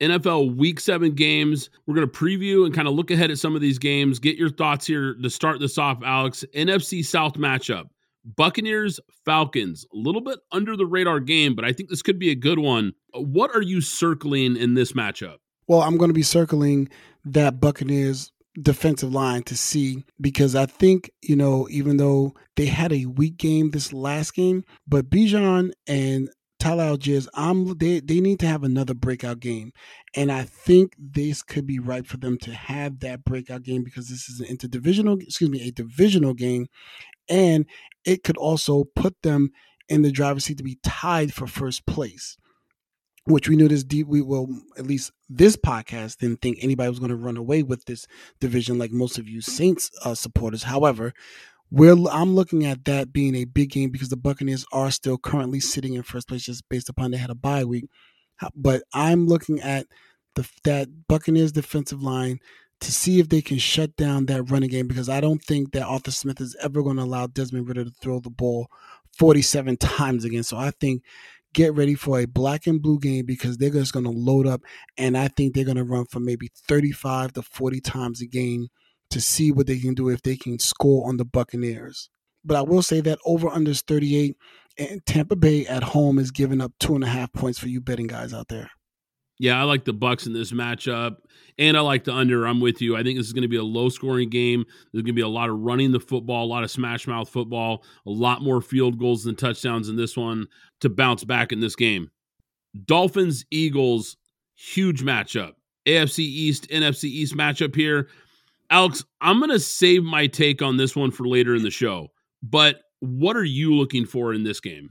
Speaker 2: NFL Week 7 games. We're going to preview and kind of look ahead at some of these games. Get your thoughts here to start this off, Alex. NFC South matchup. Buccaneers, Falcons, a little bit under the radar game, but I think this could be a good one. What are you circling in this matchup?
Speaker 3: Well, I'm going to be circling that Buccaneers defensive line to see because I think, you know, even though they had a weak game this last game, but Bijan and Tyler Allgeier, I'm they they need to have another breakout game, and I think this could be right for them to have that breakout game because this is an interdivisional, excuse me, a divisional game, and it could also put them in the driver's seat to be tied for first place. Which we knew this deep. We will at least this podcast didn't think anybody was going to run away with this division like most of you Saints uh, supporters. However, we're I'm looking at that being a big game because the Buccaneers are still currently sitting in first place just based upon they had a bye week. But I'm looking at the that Buccaneers defensive line to see if they can shut down that running game because I don't think that Arthur Smith is ever going to allow Desmond Ridder to throw the ball 47 [LAUGHS] times again. So I think get ready for a black and blue game because they're just going to load up and I think they're going to run for maybe 35 to 40 times a game to see what they can do if they can score on the Buccaneers. But I will say that over under 38 and Tampa Bay at home is giving up two and a half points for you betting guys out there.
Speaker 2: Yeah, I like the Bucs in this matchup, and I like the under. I'm with you. I think this is going to be a low scoring game. There's going to be a lot of running the football, a lot of smash mouth football, a lot more field goals than touchdowns in this one to bounce back in this game. Dolphins Eagles, huge matchup. AFC East, NFC East matchup here. Alex, I'm going to save my take on this one for later in the show. But what are you looking for in this game?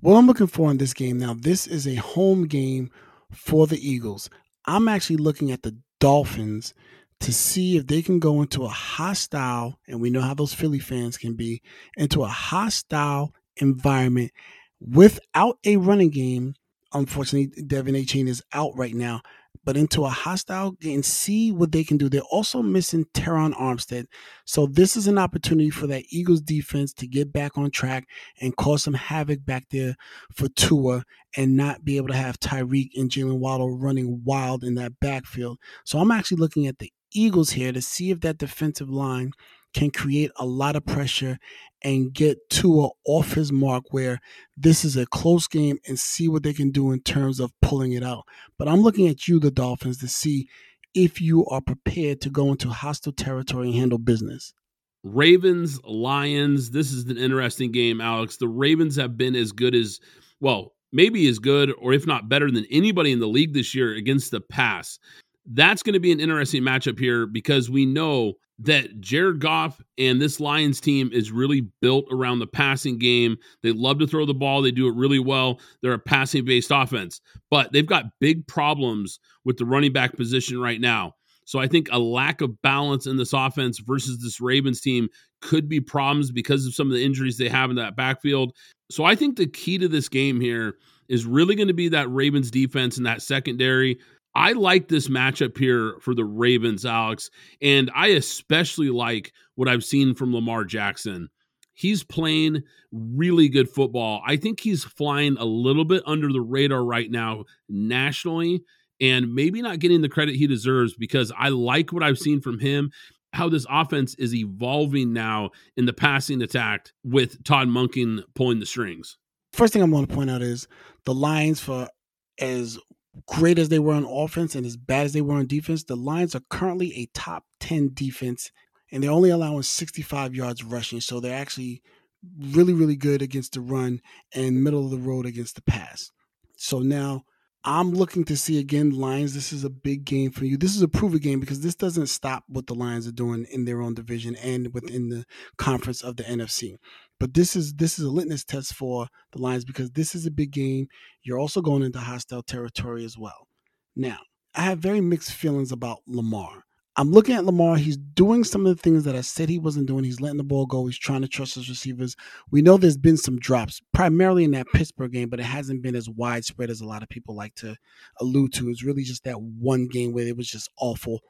Speaker 3: What I'm looking for in this game now, this is a home game for the Eagles. I'm actually looking at the Dolphins to see if they can go into a hostile, and we know how those Philly fans can be, into a hostile environment without a running game. Unfortunately, De'Von Achane is out right now but into a hostile and see what they can do. They're also missing Terron Armstead. So this is an opportunity for that Eagles defense to get back on track and cause some havoc back there for Tua and not be able to have Tyreek and Jalen Waddle running wild in that backfield. So I'm actually looking at the Eagles here to see if that defensive line can create a lot of pressure and get Tua off his mark where this is a close game and see what they can do in terms of pulling it out. But I'm looking at you, the Dolphins, to see if you are prepared to go into hostile territory and handle business.
Speaker 2: Ravens, Lions. This is an interesting game, Alex. The Ravens have been as good as, well, maybe as good or if not better than anybody in the league this year against the pass. That's going to be an interesting matchup here because we know that Jared Goff and this Lions team is really built around the passing game. They love to throw the ball, they do it really well. They're a passing based offense, but they've got big problems with the running back position right now. So I think a lack of balance in this offense versus this Ravens team could be problems because of some of the injuries they have in that backfield. So I think the key to this game here is really going to be that Ravens defense and that secondary. I like this matchup here for the Ravens, Alex, and I especially like what I've seen from Lamar Jackson. He's playing really good football. I think he's flying a little bit under the radar right now nationally and maybe not getting the credit he deserves because I like what I've seen from him how this offense is evolving now in the passing attack with Todd Monken pulling the strings.
Speaker 3: First thing I want to point out is the Lions for as great as they were on offense and as bad as they were on defense, the Lions are currently a top 10 defense and they're only allowing 65 yards rushing. So they're actually really, really good against the run and middle of the road against the pass. So now I'm looking to see again, Lions. This is a big game for you. This is a proven game because this doesn't stop what the Lions are doing in their own division and within the conference of the NFC. But this is this is a litmus test for the Lions because this is a big game. You're also going into hostile territory as well. Now, I have very mixed feelings about Lamar. I'm looking at Lamar. He's doing some of the things that I said he wasn't doing. He's letting the ball go. He's trying to trust his receivers. We know there's been some drops, primarily in that Pittsburgh game, but it hasn't been as widespread as a lot of people like to allude to. It's really just that one game where it was just awful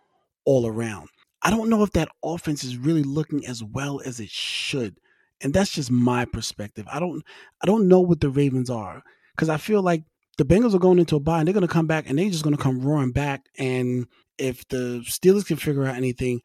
Speaker 3: all around. I don't know if that offense is really looking as well as it should. And that's just my perspective. I don't I don't know what the Ravens are because I feel like the Bengals are going into a bye and they're going to come back and they're just going to come roaring back. And if the Steelers can figure out anything,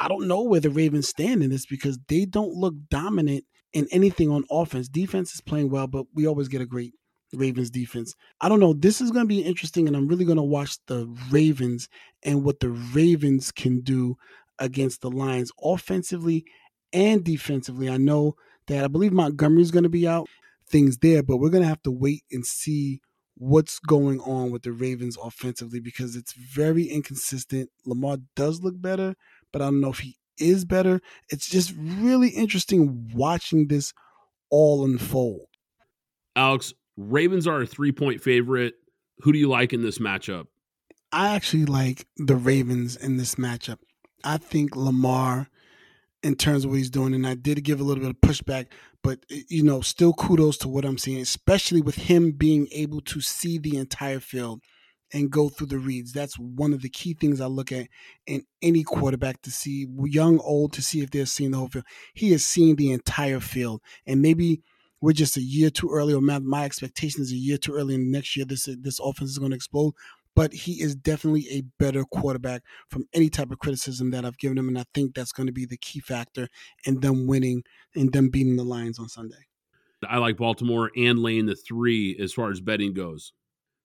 Speaker 3: I don't know where the Ravens stand in this because they don't look dominant in anything on offense. Defense is playing well, but we always get a great Ravens defense. I don't know. This is going to be interesting, and I'm really going to watch the Ravens and what the Ravens can do against the Lions offensively and defensively. I know that I believe Montgomery's going to be out, things there, but we're going to have to wait and see what's going on with the Ravens offensively because it's very inconsistent. Lamar does look better, but I don't know if he is better. It's just really interesting watching this all unfold.
Speaker 2: Alex, Ravens are a three point favorite. Who do you like in this matchup?
Speaker 3: I actually like the Ravens in this matchup. I think Lamar, in terms of what he's doing, and I did give a little bit of pushback, but you know, still kudos to what I'm seeing, especially with him being able to see the entire field and go through the reads. That's one of the key things I look at in any quarterback to see young, old, to see if they're seeing the whole field. He is seeing the entire field, and maybe we're just a year too early, or my, my expectation is a year too early, and next year this this offense is going to explode. But he is definitely a better quarterback from any type of criticism that I've given him, and I think that's going to be the key factor in them winning and them beating the Lions on Sunday.
Speaker 2: I like Baltimore and laying the three as far as betting goes.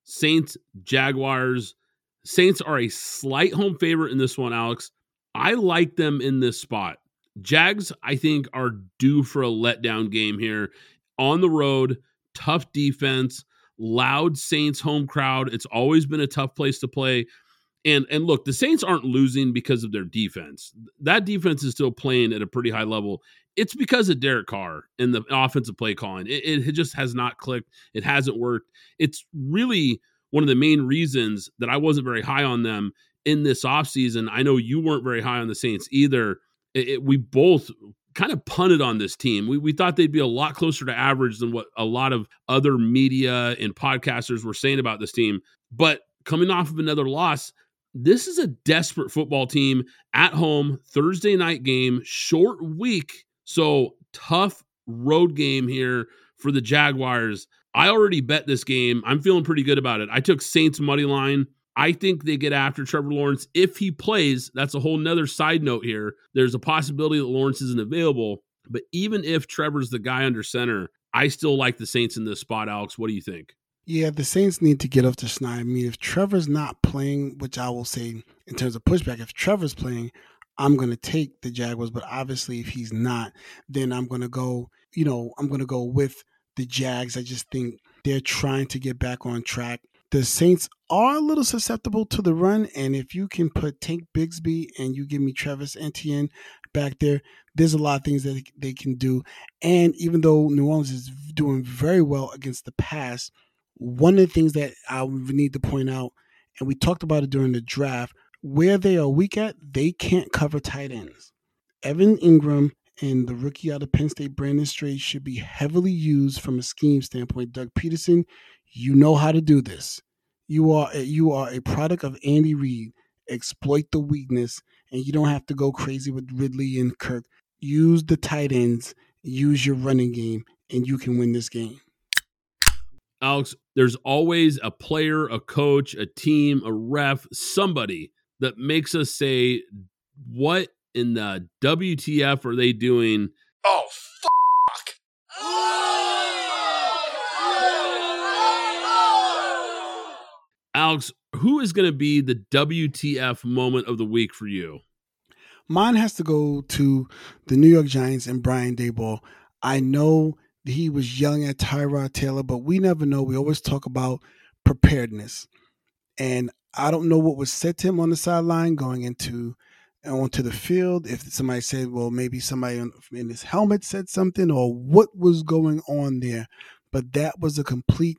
Speaker 2: Saints, Jaguars. Saints are a slight home favorite in this one, Alex. I like them in this spot. Jags, I think, are due for a letdown game here. On the road, tough defense, loud Saints home crowd. It's always been a tough place to play. And and look, the Saints aren't losing because of their defense. That defense is still playing at a pretty high level. It's because of Derek Carr and the offensive play calling. It, it just has not clicked. It hasn't worked. It's really one of the main reasons that I wasn't very high on them in this offseason. I know you weren't very high on the Saints either. It, it, we both kind of punted on this team. We, we thought they'd be a lot closer to average than what a lot of other media and podcasters were saying about this team. But coming off of another loss, this is a desperate football team at home, Thursday night game, short week. So tough road game here for the Jaguars. I already bet this game. I'm feeling pretty good about it. I took Saints money line. I think they get after Trevor Lawrence if he plays. That's a whole nother side note here. There's a possibility that Lawrence isn't available. But even if Trevor's the guy under center, I still like the Saints in this spot, Alex. What do you think?
Speaker 3: Yeah, the Saints need to get off to schneid. I mean, if Trevor's not playing, which I will say in terms of pushback, if Trevor's playing, I'm going to take the Jaguars. But obviously, if he's not, then I'm going to go, you know, I'm going to go with the Jags. I just think they're trying to get back on track. The Saints are a little susceptible to the run, and if you can put Tank Bigsby and you give me Travis Etienne back there, there's a lot of things that they can do. And even though New Orleans is doing very well against the pass, one of the things that I need to point out, and we talked about it during the draft, where they are weak at, they can't cover tight ends. Evan Engram and the rookie out of Penn State, Brenton Strange, should be heavily used from a scheme standpoint. Doug Pederson, you know how to do this. You are you are a product of Andy Reid. Exploit the weakness, and you don't have to go crazy with Ridley and Kirk. Use the tight ends, use your running game, and you can win this game.
Speaker 2: Alex, there's always a player, a coach, a team, a ref, somebody that makes us say, What in the WTF are they doing?
Speaker 4: Oh, fuck. Oh.
Speaker 2: Alex, who is going to be the WTF moment of the week for you?
Speaker 3: Mine has to go to the New York Giants and Brian Daboll. I know he was yelling at Tyrod Taylor, but we never know. We always talk about preparedness. And I don't know what was said to him on the sideline going into onto the field. If somebody said, well, maybe somebody in his helmet said something or what was going on there. But that was a complete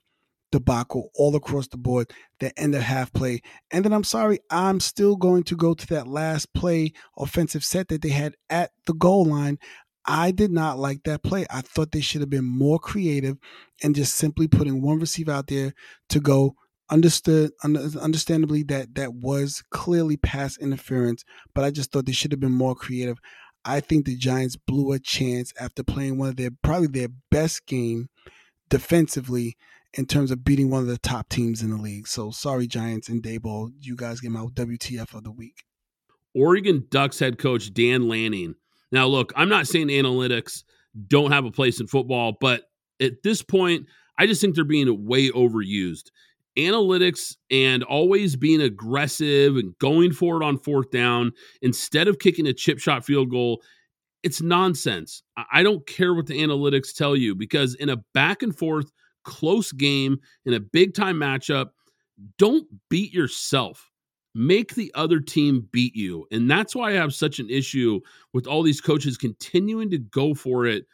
Speaker 3: debacle all across the board that ended half play. And then I'm sorry, I'm still going to go to that last play offensive set that they had at the goal line. I did not like that play. I thought they should have been more creative and just simply putting one receiver out there to go. Understood, understandably that that was clearly pass interference, but I just thought they should have been more creative. I think the Giants blew a chance after playing one of their probably their best game defensively in terms of beating one of the top teams in the league. So sorry, Giants and Daboll, you guys get my WTF of the week.
Speaker 2: Oregon Ducks head coach Dan Lanning. Now, look, I'm not saying analytics don't have a place in football, but at this point, I just think they're being way overused. Analytics and always being aggressive and going for it on fourth down instead of kicking a chip shot field goal, it's nonsense. I don't care what the analytics tell you because in a back and forth close game in a big time matchup, don't beat yourself. Make the other team beat you. And that's why I have such an issue with all these coaches continuing to go for it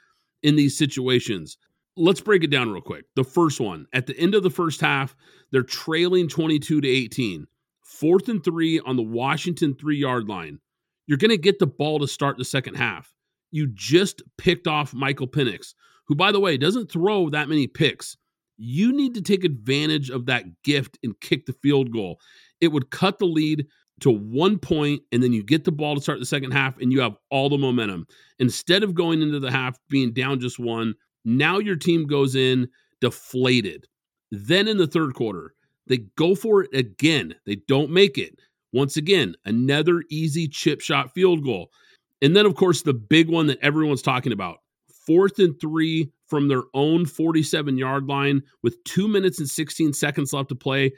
Speaker 2: in these situations. Let's break it down real quick. The first one, at the end of the first half, they're trailing 22 to 18. Fourth and three on the Washington three yard line. You're going to get the ball to start the second half. You just picked off Michael Penix, who, by the way, doesn't throw that many picks. You need to take advantage of that gift and kick the field goal. It would cut the lead to one point, and then you get the ball to start the second half, and you have all the momentum. Instead of going into the half being down just one, now your team goes in deflated. Then in the third quarter, they go for it again. They don't make it. Once again, another easy chip shot field goal. And then, of course, the big one that everyone's talking about fourth and three from their own 47 yard line with two minutes and 16 seconds left to play.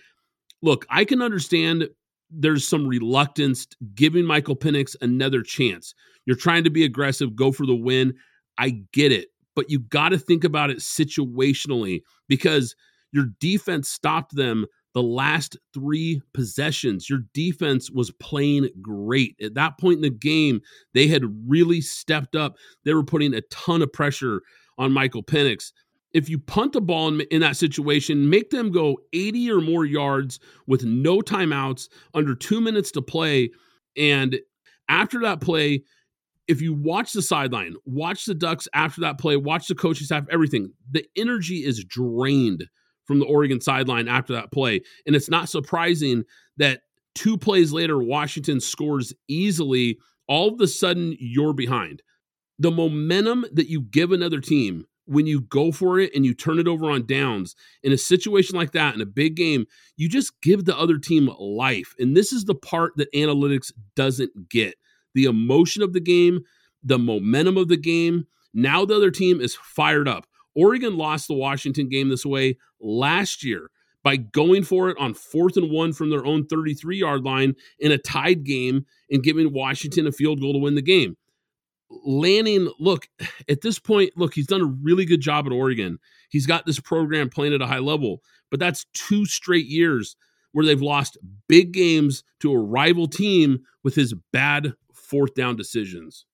Speaker 2: Look, I can understand there's some reluctance giving Michael Penix another chance. You're trying to be aggressive, go for the win. I get it, but you got to think about it situationally because your defense stopped them the last three possessions. Your defense was playing great. At that point in the game, they had really stepped up. They were putting a ton of pressure on Michael Penix. If you punt the ball in, in, that situation, make them go 80 or more yards with no timeouts, under two minutes to play. And after that play, if you watch the sideline, watch the Ducks after that play, watch the coaching staff, everything, the energy is drained from the Oregon sideline after that play. And it's not surprising that two plays later, Washington scores easily. All of a sudden, you're behind. The momentum that you give another team when you go for it and you turn it over on downs in a situation like that in a big game, you just give the other team life. And this is the part that analytics doesn't get the emotion of the game, the momentum of the game. Now the other team is fired up. Oregon lost the Washington game this way last year by going for it on fourth and one from their own 33 yard line in a tied game and giving Washington a field goal to win the game. Lanning, look, at this point, look, he's done a really good job at Oregon. He's got this program playing at a high level, but that's two straight years where they've lost big games to a rival team with his bad fourth down decisions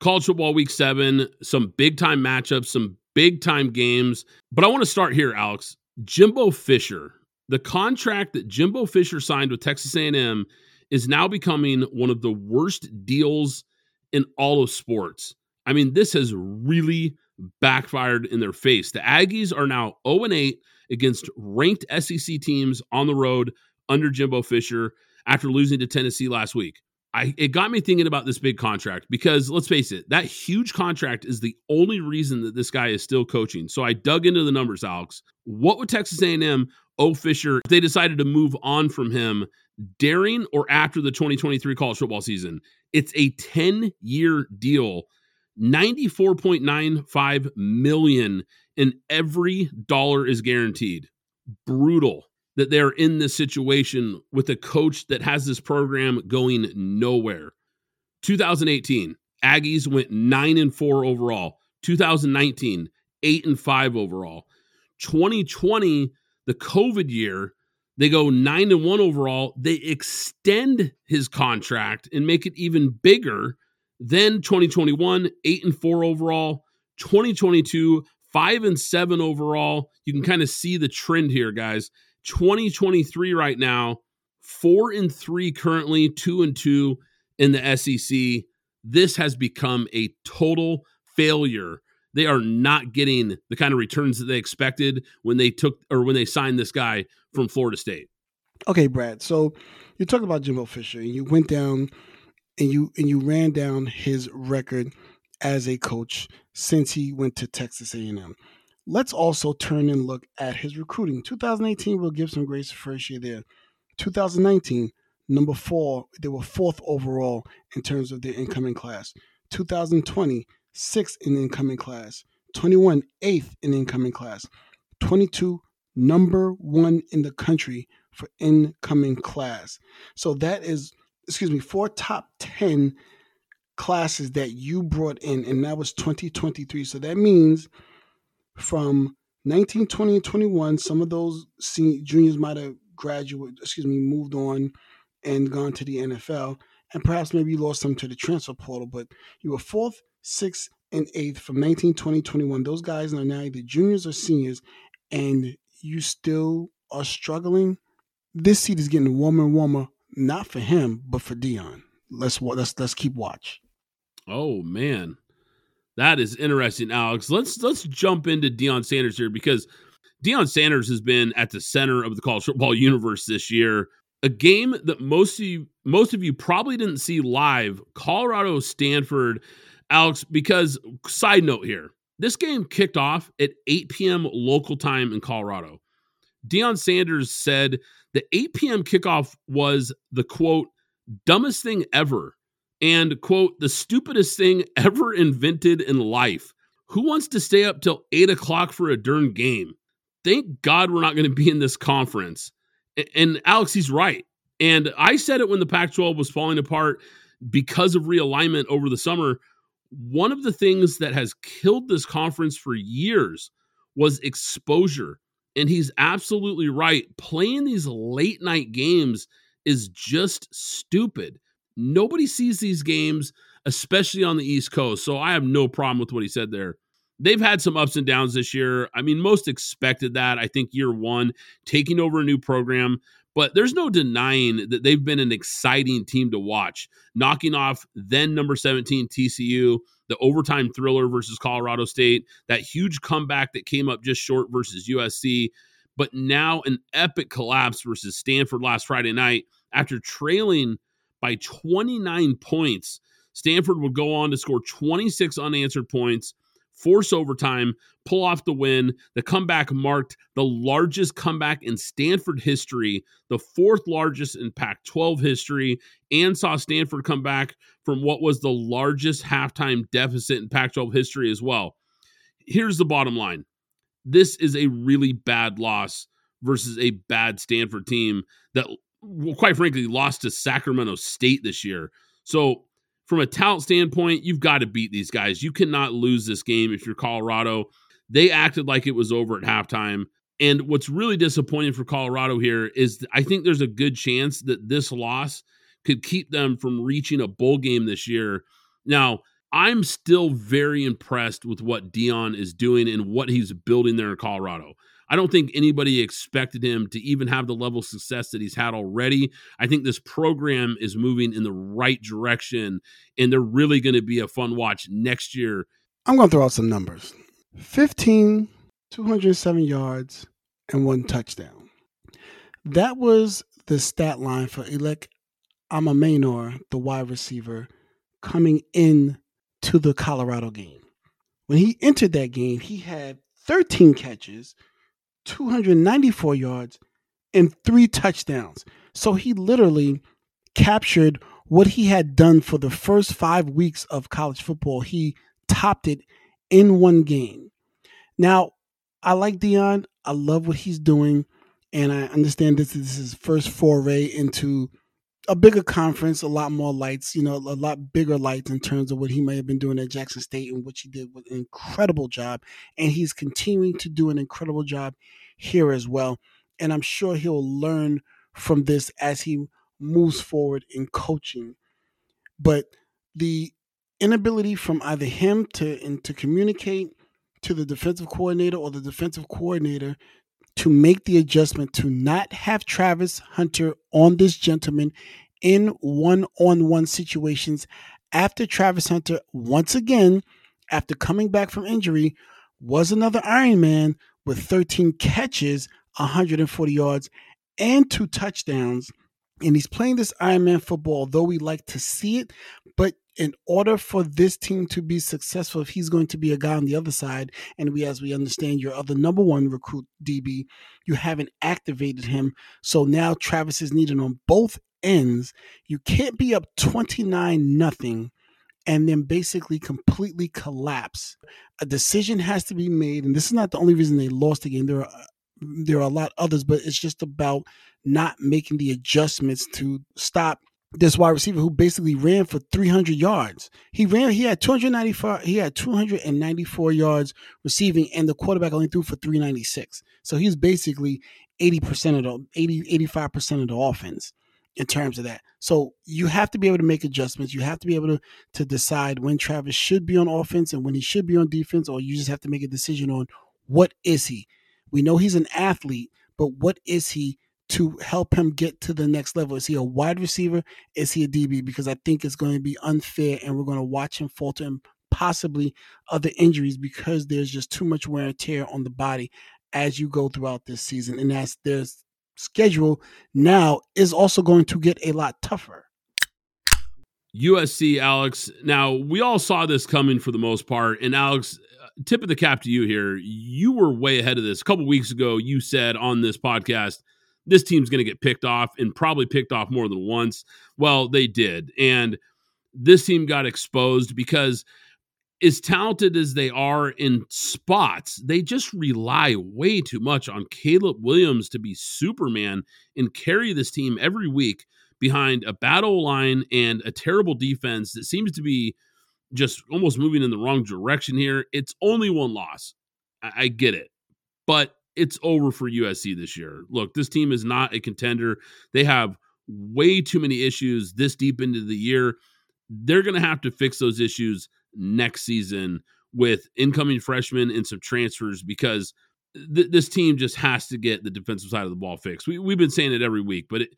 Speaker 2: college football week seven, some big time matchups, some big time games. But I want to start here, Alex. Jimbo Fisher, the contract that Jimbo Fisher signed with Texas A&M is now becoming one of the worst deals in all of sports. I mean, this has really backfired in their face. The Aggies are now 0 8 against ranked SEC teams on the road under Jimbo Fisher after losing to Tennessee last week. I, it got me thinking about this big contract because let's face it, that huge contract is the only reason that this guy is still coaching. So I dug into the numbers, Alex. What would Texas A&M O Fisher if they decided to move on from him during or after the 2023 college football season? It's a 10-year deal, 94.95 million and every dollar is guaranteed. Brutal that they're in this situation with a coach that has this program going nowhere. 2018, Aggies went 9 and 4 overall. 2019, 8 and 5 overall. 2020, the COVID year, they go 9 and 1 overall. They extend his contract and make it even bigger. Then 2021, 8 and 4 overall. 2022, 5 and 7 overall. You can kind of see the trend here, guys. 2023 right now, four and three currently, two and two in the SEC. This has become a total failure. They are not getting the kind of returns that they expected when they took or when they signed this guy from Florida State.
Speaker 3: Okay, Brad. So you talked about Jimbo Fisher, and you went down and you and you ran down his record as a coach since he went to Texas A&M. Let's also turn and look at his recruiting. 2018, we'll give some grace first year there. 2019, number four, they were fourth overall in terms of their incoming class. 2020, sixth in incoming class. 21, eighth in incoming class. 22, number one in the country for incoming class. So that is, excuse me, four top 10 classes that you brought in, and that was 2023. So that means from 19, 20, and 21, some of those juniors might have graduated, excuse me, moved on and gone to the NFL. And perhaps maybe you lost them to the transfer portal, but you were fourth, sixth, and eighth from 19, 20, 21. Those guys are now either juniors or seniors, and you still are struggling. This seat is getting warmer and warmer, not for him, but for Deion. Let's let's let's keep watch.
Speaker 2: Oh man, that is interesting, Alex. Let's let's jump into Deion Sanders here because Deion Sanders has been at the center of the college football [LAUGHS] universe this year. A game that most of you most of you probably didn't see live, Colorado Stanford. Alex, because side note here, this game kicked off at 8 p.m. local time in Colorado. Deion Sanders said the 8 p.m. kickoff was the quote dumbest thing ever and quote the stupidest thing ever invented in life. Who wants to stay up till eight o'clock for a darn game? thank God we're not going to be in this conference. And Alex, he's right. And I said it when the Pac 12 was falling apart because of realignment over the summer. One of the things that has killed this conference for years was exposure. And he's absolutely right. Playing these late night games is just stupid. Nobody sees these games, especially on the East Coast. So I have no problem with what he said there they've had some ups and downs this year. I mean, most expected that. I think year one, taking over a new program, but there's no denying that they've been an exciting team to watch, knocking off then number 17 TCU, the overtime thriller versus Colorado State, that huge comeback that came up just short versus USC, but now an epic collapse versus Stanford last Friday night after trailing by 29 points. Stanford would go on to score 26 unanswered points force overtime, pull off the win. The comeback marked the largest comeback in Stanford history, the fourth largest in Pac 12 history, and saw Stanford come back from what was the largest halftime deficit in Pac 12 history as well. Here's the bottom line this is a really bad loss versus a bad Stanford team that, quite frankly, lost to Sacramento State this year. So, from a talent standpoint, you've got to beat these guys. You cannot lose this game if you're Colorado. They acted like it was over at halftime. And what's really disappointing for Colorado here is I think there's a good chance that this loss could keep them from reaching a bowl game this year. Now, I'm still very impressed with what Deion is doing and what he's building there in Colorado. I don't think anybody expected him to even have the level of success that he's had already. I think this program is moving in the right direction, and they're really going to be a fun watch next year.
Speaker 3: I'm going to throw out some numbers 15, 207 yards, and one touchdown. That was the stat line for Elic Ayomanor, the wide receiver, coming in to the Colorado game. When he entered that game, he had 13 catches 294 yards, and three touchdowns. So he literally captured what he had done for the first five weeks of college football. He topped it in one game. Now, I like Deion. I love what he's doing. And I understand this is his first foray into a bigger conference, a lot more lights, you know, a lot bigger lights in terms of what he may have been doing at Jackson State and which he did with an incredible job. And he's continuing to do an incredible job here as well. And I'm sure he'll learn from this as he moves forward in coaching. But the inability from either him to to communicate to the defensive coordinator or the defensive coordinator to make the adjustment to not have Travis Hunter on this gentleman in one on one situations after Travis Hunter, once again, after coming back from injury, was another Iron Man with 13 catches, 140 yards, and two touchdowns. And he's playing this Iron Man football, though we like to see it, but in order for this team to be successful, if he's going to be a guy on the other side, and we, as we understand, your other number one recruit DB, you haven't activated him. So now Travis is needed on both ends. You can't be up 29 nothing and then basically completely collapse. A decision has to be made, and this is not the only reason they lost the game. There are there are a lot others, but it's just about not making the adjustments to stop this wide receiver who basically ran for 300 yards. He ran, he had 294, he had 294 yards receiving, and the quarterback only threw for 396. So he's basically 80% of the 80, 85% of the offense in terms of that. So you have to be able to make adjustments. You have to be able to, to decide when Travis should be on offense and when he should be on defense, or you just have to make a decision on what is he. We know he's an athlete, but what is he to help him get to the next level? Is he a wide receiver? Is he a DB? Because I think it's going to be unfair and we're going to watch him falter and possibly other injuries because there's just too much wear and tear on the body as you go throughout this season. And as their schedule now is also going to get a lot tougher.
Speaker 2: USC, Alex. Now, we all saw this coming for the most part. And Alex, tip of the cap to you here. You were way ahead of this. A couple weeks ago, you said on this podcast this team's going to get picked off and probably picked off more than once. Well, they did. And this team got exposed because as talented as they are in spots, they just rely way too much on Caleb Williams to be Superman and carry this team every week behind a battle line and a terrible defense that seems to be just almost moving in the wrong direction here. It's only one loss. I, I get it. But it's over for USC this year. Look, this team is not a contender. They have way too many issues this deep into the year. They're going to have to fix those issues next season with incoming freshmen and some transfers because th- this team just has to get the defensive side of the ball fixed. We, we've been saying it every week, but it,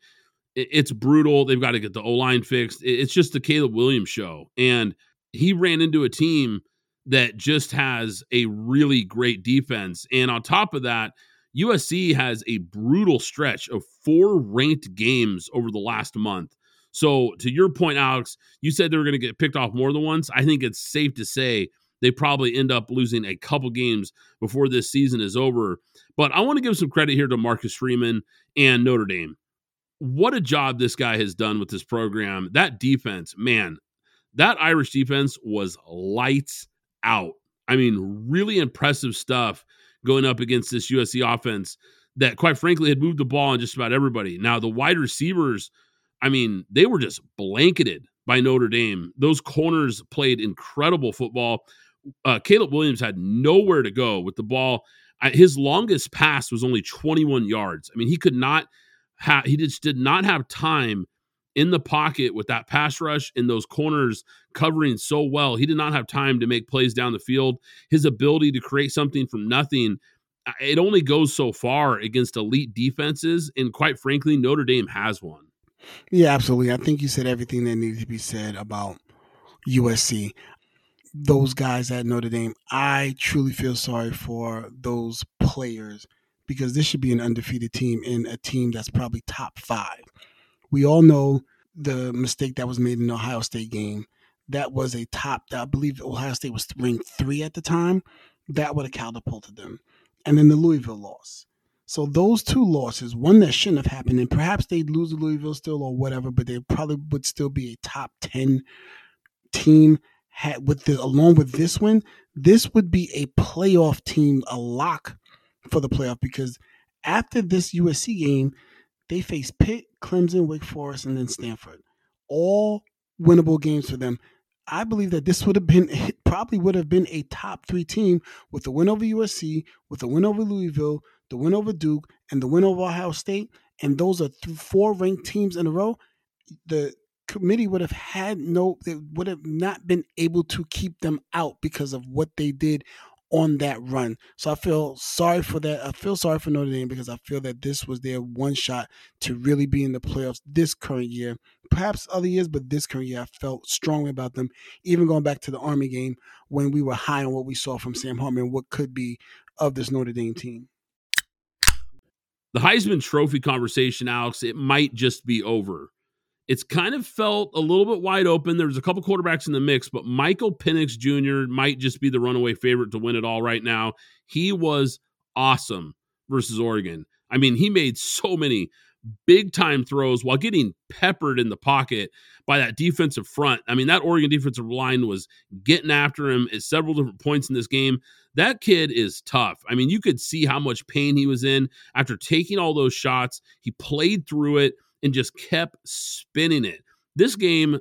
Speaker 2: it, it's brutal. They've got to get the O line fixed. It, it's just the Caleb Williams show. And he ran into a team that just has a really great defense. And on top of that, USC has a brutal stretch of four ranked games over the last month. So, to your point, Alex, you said they were going to get picked off more than once. I think it's safe to say they probably end up losing a couple games before this season is over. But I want to give some credit here to Marcus Freeman and Notre Dame. What a job this guy has done with this program. That defense, man, that Irish defense was lights out. I mean, really impressive stuff going up against this USC offense that, quite frankly, had moved the ball on just about everybody. Now, the wide receivers, I mean, they were just blanketed by Notre Dame. Those corners played incredible football. Uh, Caleb Williams had nowhere to go with the ball. his longest pass was only 21 yards. I mean, he could not have, he just did not have time in the pocket with that pass rush and those corners covering so well. He did not have time to make plays down the field. His ability to create something from nothing, uh, it only goes so far against elite defenses. And quite frankly, Notre Dame has one.
Speaker 3: Yeah, absolutely. I think you said everything that needed to be said about USC. Those guys at Notre Dame, I truly feel sorry for those players because this should be an undefeated team and a team that's probably top five we all know the mistake that was made in the Ohio State game. That was a top, I believe Ohio State was ranked three at the time. That would have catapulted them. And then the Louisville loss. So those two losses, one that shouldn't have happened, and perhaps they'd lose to Louisville still or whatever, but they probably would still be a top 10 team had with the along with this one, this would be a playoff team, a lock for the playoff because after this USC game, they face Pitt, Clemson, Wake Forest, and then Stanford. All winnable games for them. I believe that this would have been [LAUGHS] probably would have been a top three team with the win over USC, with the win over Louisville, the win over Duke, and the win over Ohio State. And those are th- four ranked teams in a row. The committee would have had no, they would have not been able to keep them out because of what they did on that run. So I feel sorry for that. I feel sorry for Notre Dame because I feel that this was their one shot to really be in the playoffs this current year. Perhaps other years, but this current year I felt strongly about them. Even going back to the Army game when we were high on what we saw from Sam Hartman, what could be of this Notre Dame team.
Speaker 2: The Heisman Trophy conversation, Alex, it might just be over It's kind of felt a little bit wide open. There's a couple quarterbacks in the mix, but Michael Penix Jr. might just be the runaway favorite to win it all right now. He was awesome versus Oregon. I mean, he made so many big time throws while getting peppered in the pocket by that defensive front. I mean, that Oregon defensive line was getting after him at several different points in this game. That kid is tough. I mean, you could see how much pain he was in after taking all those shots. He played through it and just kept spinning it. This game,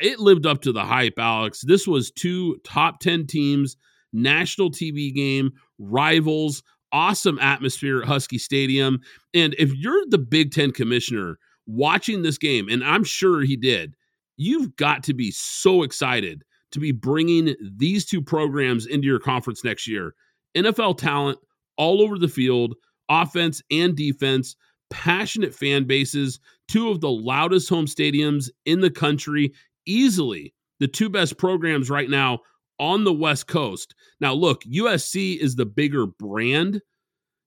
Speaker 2: it lived up to the hype, Alex. This was two top 10 teams, national TV game, rivals, awesome atmosphere at Husky Stadium. And if you're the Big Ten commissioner watching this game, and I'm sure he did, you've got to be so excited to be bringing these two programs into your conference next year. NFL talent all over the field, offense and defense, passionate fan bases, two of the loudest home stadiums in the country, easily the two best programs right now on the West Coast. Now, look, USC is the bigger brand,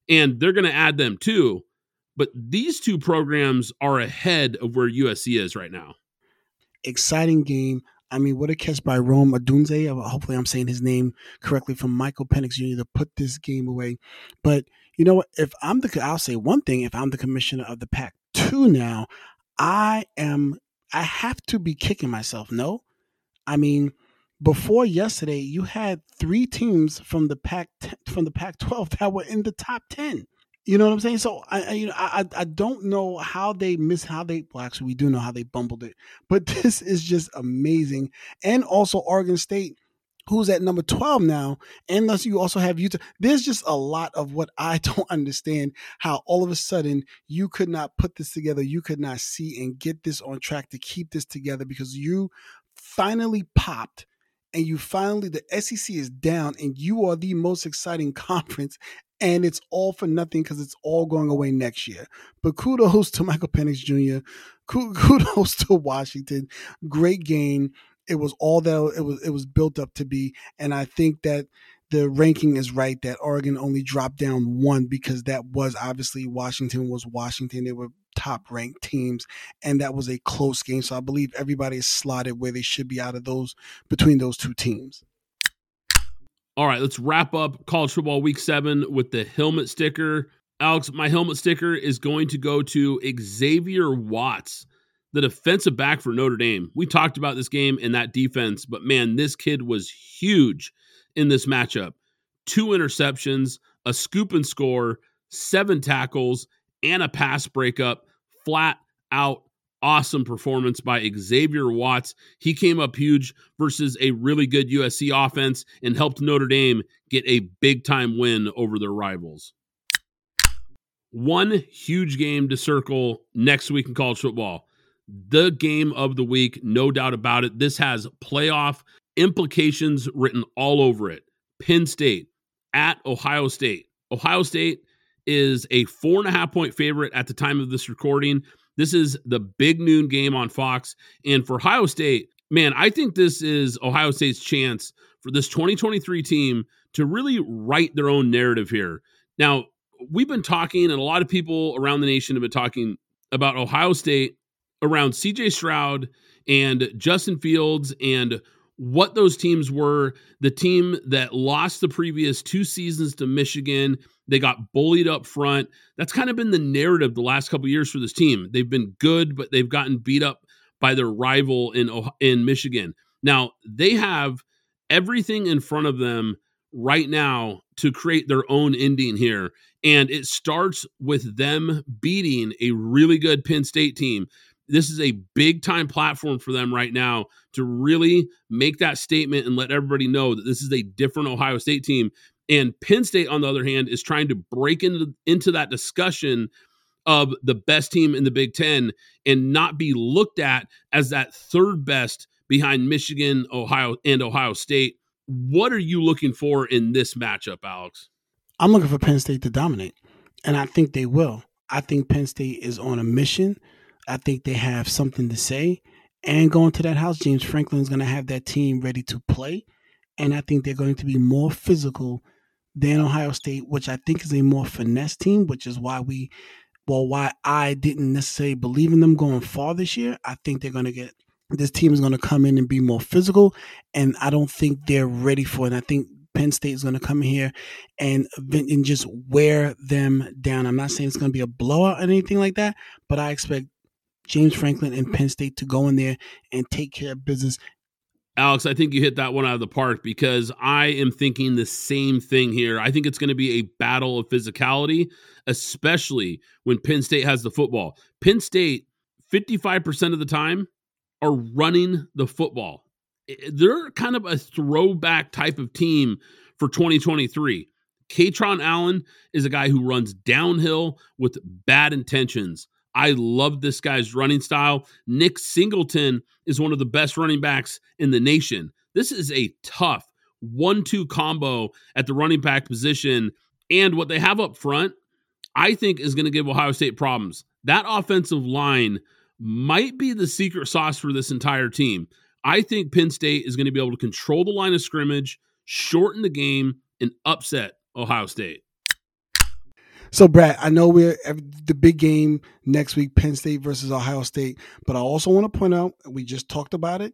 Speaker 2: and they're going to add them too. But these two programs are ahead of where USC is right now.
Speaker 3: Exciting game. I mean, what a catch by Rome Odunze. Hopefully, I'm saying his name correctly from Michael Penix Jr. to put this game away. But you know what? If I'm the, I'll say one thing. If I'm the commissioner of the Pac two now, I am. I have to be kicking myself. No, I mean, before yesterday, you had three teams from the Pac from the Pac 12 that were in the top ten. You know what I'm saying? So I, I you know I I don't know how they miss how they well actually we do know how they bumbled it, but [LAUGHS] this is just amazing. And also Oregon State, who's at number 12 now, and thus you also have Utah. There's just a lot of what I [LAUGHS] don't understand how all of a sudden you could not put this together, you could not see and get this on track to keep this together because you finally popped and you finally the SEC is down and you are the most exciting [LAUGHS] conference and it's all for nothing because it's all going away next year. But kudos to Michael Penix Jr. [LAUGHS] Kudos to Washington. Great game. It was all that it was. It was built up to be, and I think that the ranking is right that Oregon only dropped down one because that was obviously Washington was Washington. They were top ranked teams, and that was a close game. So I believe everybody is slotted where they should be out of those between those two teams.
Speaker 2: All right, let's wrap up college football week seven with the helmet sticker. Alex, my helmet sticker is going to go to Xavier Watts, the defensive back for Notre Dame. We talked about this game and that defense, but man, this kid was huge in this matchup. Two interceptions, a scoop and score, seven tackles, and a pass breakup. Flat out awesome performance by Xavier Watts. He came up huge versus a really good USC offense and helped Notre Dame get a big time win over their rivals. One huge game to circle next week in college football. The game of the week, no doubt about it. This has playoff implications written all over it. Penn State at Ohio State. Ohio State is a four and a half point favorite at the time of this recording. This is the big noon game on Fox. And for Ohio State, man, I think this is Ohio State's chance for this 2023 team to really write their own narrative here. Now, we've been talking, and a lot of people around the nation have been talking about Ohio State around CJ Stroud and Justin Fields and what those teams were. The team that lost the previous two seasons to Michigan they got bullied up front. That's kind of been the narrative the last couple years for this team. They've been good, but they've gotten beat up by their rival in in Michigan. Now, they have everything in front of them right now to create their own ending here. And it starts with them beating a really good Penn State team. This is a big time platform for them right now to really make that statement and let everybody know that this is a different Ohio State team and Penn State, on the other hand, is trying to break into, into that discussion of the best team in the Big Ten and not be looked at as that third best behind Michigan, Ohio, and Ohio State. What are you looking for in this matchup, Alex?
Speaker 3: I'm looking for Penn State to dominate, and I think they will. I think Penn State is on a mission. I think they have something to say. And going to that house, James Franklin is going to have that team ready to play. And I think they're going to be more physical than Ohio State, which I think is a more finesse team, which is why we well, why I didn't necessarily believe in them going far this year. I think they're going to get this team is going to come in and be more physical, and I don't think they're ready for it. And I think Penn State is going to come here and and just wear them down. I'm not saying it's going to be a blowout or anything like that, but I expect James Franklin and Penn State to go in there and take care of business.
Speaker 2: Alex, I think you hit that one out of the park because I am thinking the same thing here. I think it's going to be a battle of physicality, especially when Penn State has the football. Penn State, 55% of the time, are running the football. They're kind of a throwback type of team for 2023. Kaytron Allen is a guy who runs downhill with bad intentions. I love this guy's running style. Nick Singleton is one of the best running backs in the nation. This is a tough one two combo at the running back position. And what they have up front, I think, is going to give Ohio State problems. That offensive line might be the secret sauce for this entire team. I think Penn State is going to be able to control the line of scrimmage, shorten the game, and upset Ohio State.
Speaker 3: So, Brad, I know we're the big game next week, Penn State versus Ohio State, but I also want to point out we just talked about it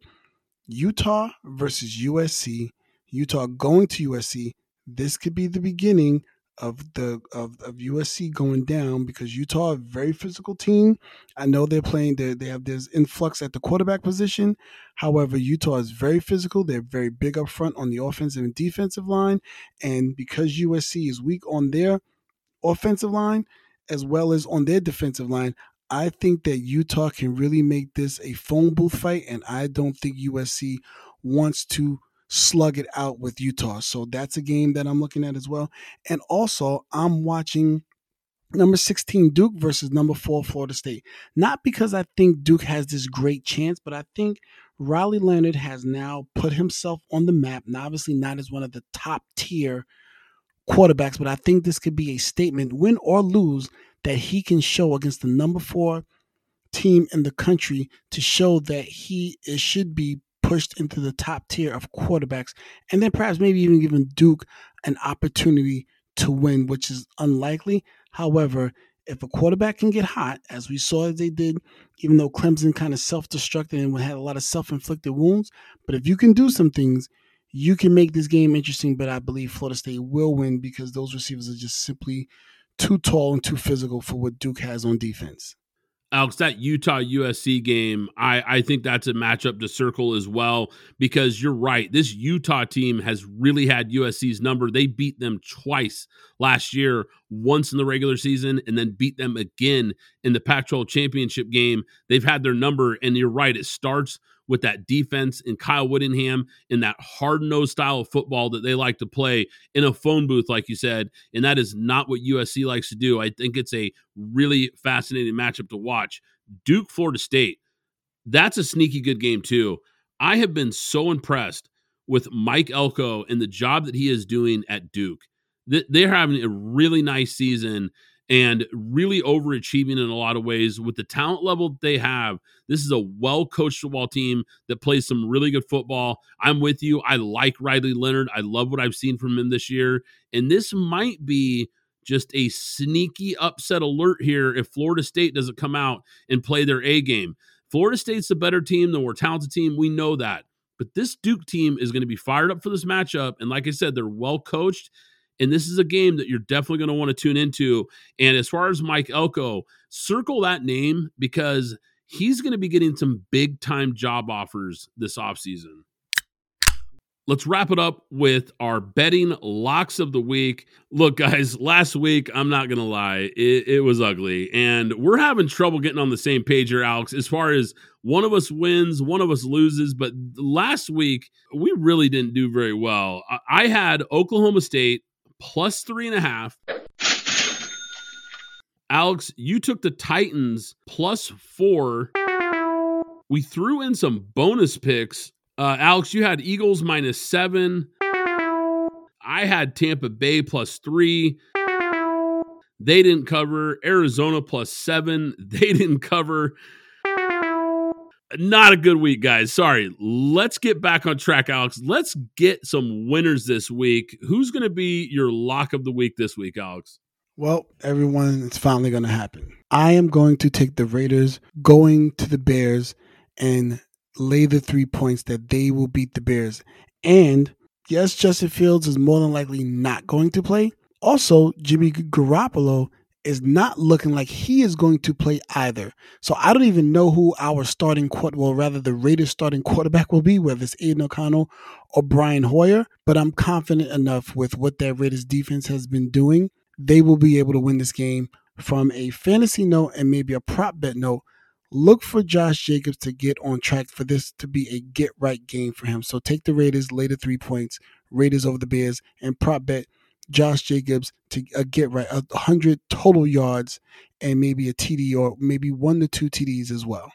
Speaker 3: Utah versus USC. Utah going to USC. This could be the beginning of the of, of USC going down because Utah a very physical team. I know they're playing they they have this influx at the quarterback position. However, Utah is very physical. They're very big up front on the offensive and defensive line, and because USC is weak on their offensive line as well as on their defensive line, I think that Utah can really make this a phone booth fight, and I don't think USC wants to slug it out with Utah. So that's a game that I'm looking at as well. And also, I'm watching number 16 Duke versus number 4 Florida State. Not because I think Duke has this great chance, but I think Riley Leonard has now put himself on the map. And obviously, not as one of the top tier quarterbacks, but I think this could be a statement, win or lose, that he can show against the number four team in the country to show that he should be pushed into the top tier of quarterbacks, and then perhaps maybe even giving Duke an opportunity to win, which is unlikely. However, if a quarterback can get hot, as we saw they did, even though Clemson kind of self destructed and had a lot of self inflicted wounds, but if you can do some things, you can make this game interesting, but I believe Florida State will win because those receivers are just simply too tall and too physical for what Duke has on defense.
Speaker 2: Alex, that Utah USC game, I, I think that's a matchup to circle as well because you're right. This Utah team has really had USC's number. They beat them twice last year, once in the regular season, and then beat them again in the Pac 12 championship game. They've had their number, and you're right. It starts with that defense and Kyle Whittingham in that hard nosed style of football that they like to play in a phone booth, like you said. And that is not what USC likes to do. I think it's a really fascinating matchup to watch. Duke, Florida State, that's a sneaky good game, too. I have been so impressed with Mike Elko and the job that he is doing at Duke. They're having a really nice season and really overachieving in a lot of ways with the talent level they have. This is a well coached football team that plays some really good football. I'm with you. I like Riley Leonard. I love what I've seen from him this year. And this might be just a sneaky upset alert here if Florida State doesn't come out and play their A game. Florida State's the better team, the more talented team. We know that. But this Duke team is going to be fired up for this matchup. And like I said, they're well coached and this is a game that you're definitely going to want to tune into. And as far as Mike Elko, circle that name because he's going to be getting some big time job offers this offseason. Let's wrap it up with our betting locks of the week. Look, guys, last week, I'm not going to lie, it, it, was ugly. And we're having trouble getting on the same page here, Alex, as far as one of us wins, one of us loses. But last week, we really didn't do very well. I had Oklahoma State plus three and a half. Alex, you took the Titans plus four. We threw in some bonus picks. Uh, Alex, you had Eagles minus seven. I had Tampa Bay plus three. They didn't cover. Arizona plus seven. [LAUGHS] They didn't cover not a good week, guys. Sorry. Let's get back on track, Alex. Let's get some winners this week. Who's going to be your lock of the week this week, Alex?
Speaker 3: Well, everyone, it's finally going to happen. I am going to take the Raiders going to the Bears and lay the three points that they will beat the Bears. And yes, Justin Fields is more than likely not going to play. Also, Jimmy Garoppolo is not looking like he is going to play either. So I don't even know who our starting quarter, well, rather the Raiders starting quarterback will be, whether it's Aidan O'Connell or Brian Hoyer. But I'm confident enough with what that Raiders defense has been doing, they will be able to win this game. From a fantasy note and maybe a prop bet note, look for Josh Jacobs to get on track for this to be a get right game for him. So take the Raiders, later three points, Raiders over the Bears, and prop bet Josh Jacobs to uh, get right a hundred total yards and maybe a TD or maybe one to two TDs as well.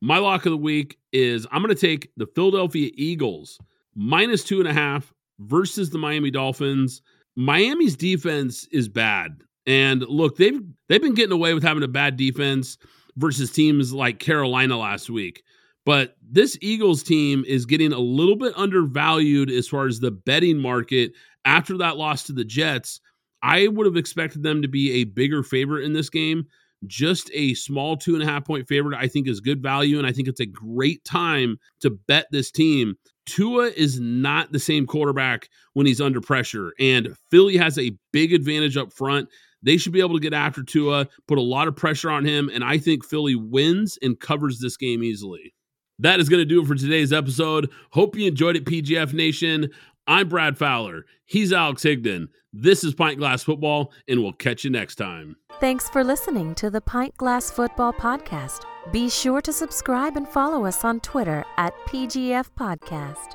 Speaker 2: My lock of the week is I'm going to take the Philadelphia Eagles minus two and a half versus the Miami Dolphins. Miami's defense is bad. And look, they've they've been getting away with having a bad defense versus teams like Carolina last week. But this Eagles team is getting a little bit undervalued as far as the betting market after that loss to the Jets. I would have expected them to be a bigger favorite in this game. Just a small two and a half point favorite, I think, is good value. And I think it's a great time to bet this team. Tua is not the same quarterback when he's under pressure. And Philly has a big advantage up front. They should be able to get after Tua, put a lot of pressure on him. And I think Philly wins and covers this game easily. That is going to do it for today's episode. Hope you enjoyed it, PGF Nation. I'm Brad Fowler. He's Alex Higdon. This is Pint Glass Football, and we'll catch you next time.
Speaker 1: Thanks for listening to the Pint Glass Football Podcast. Be sure to subscribe and follow us on Twitter at PGF Podcast.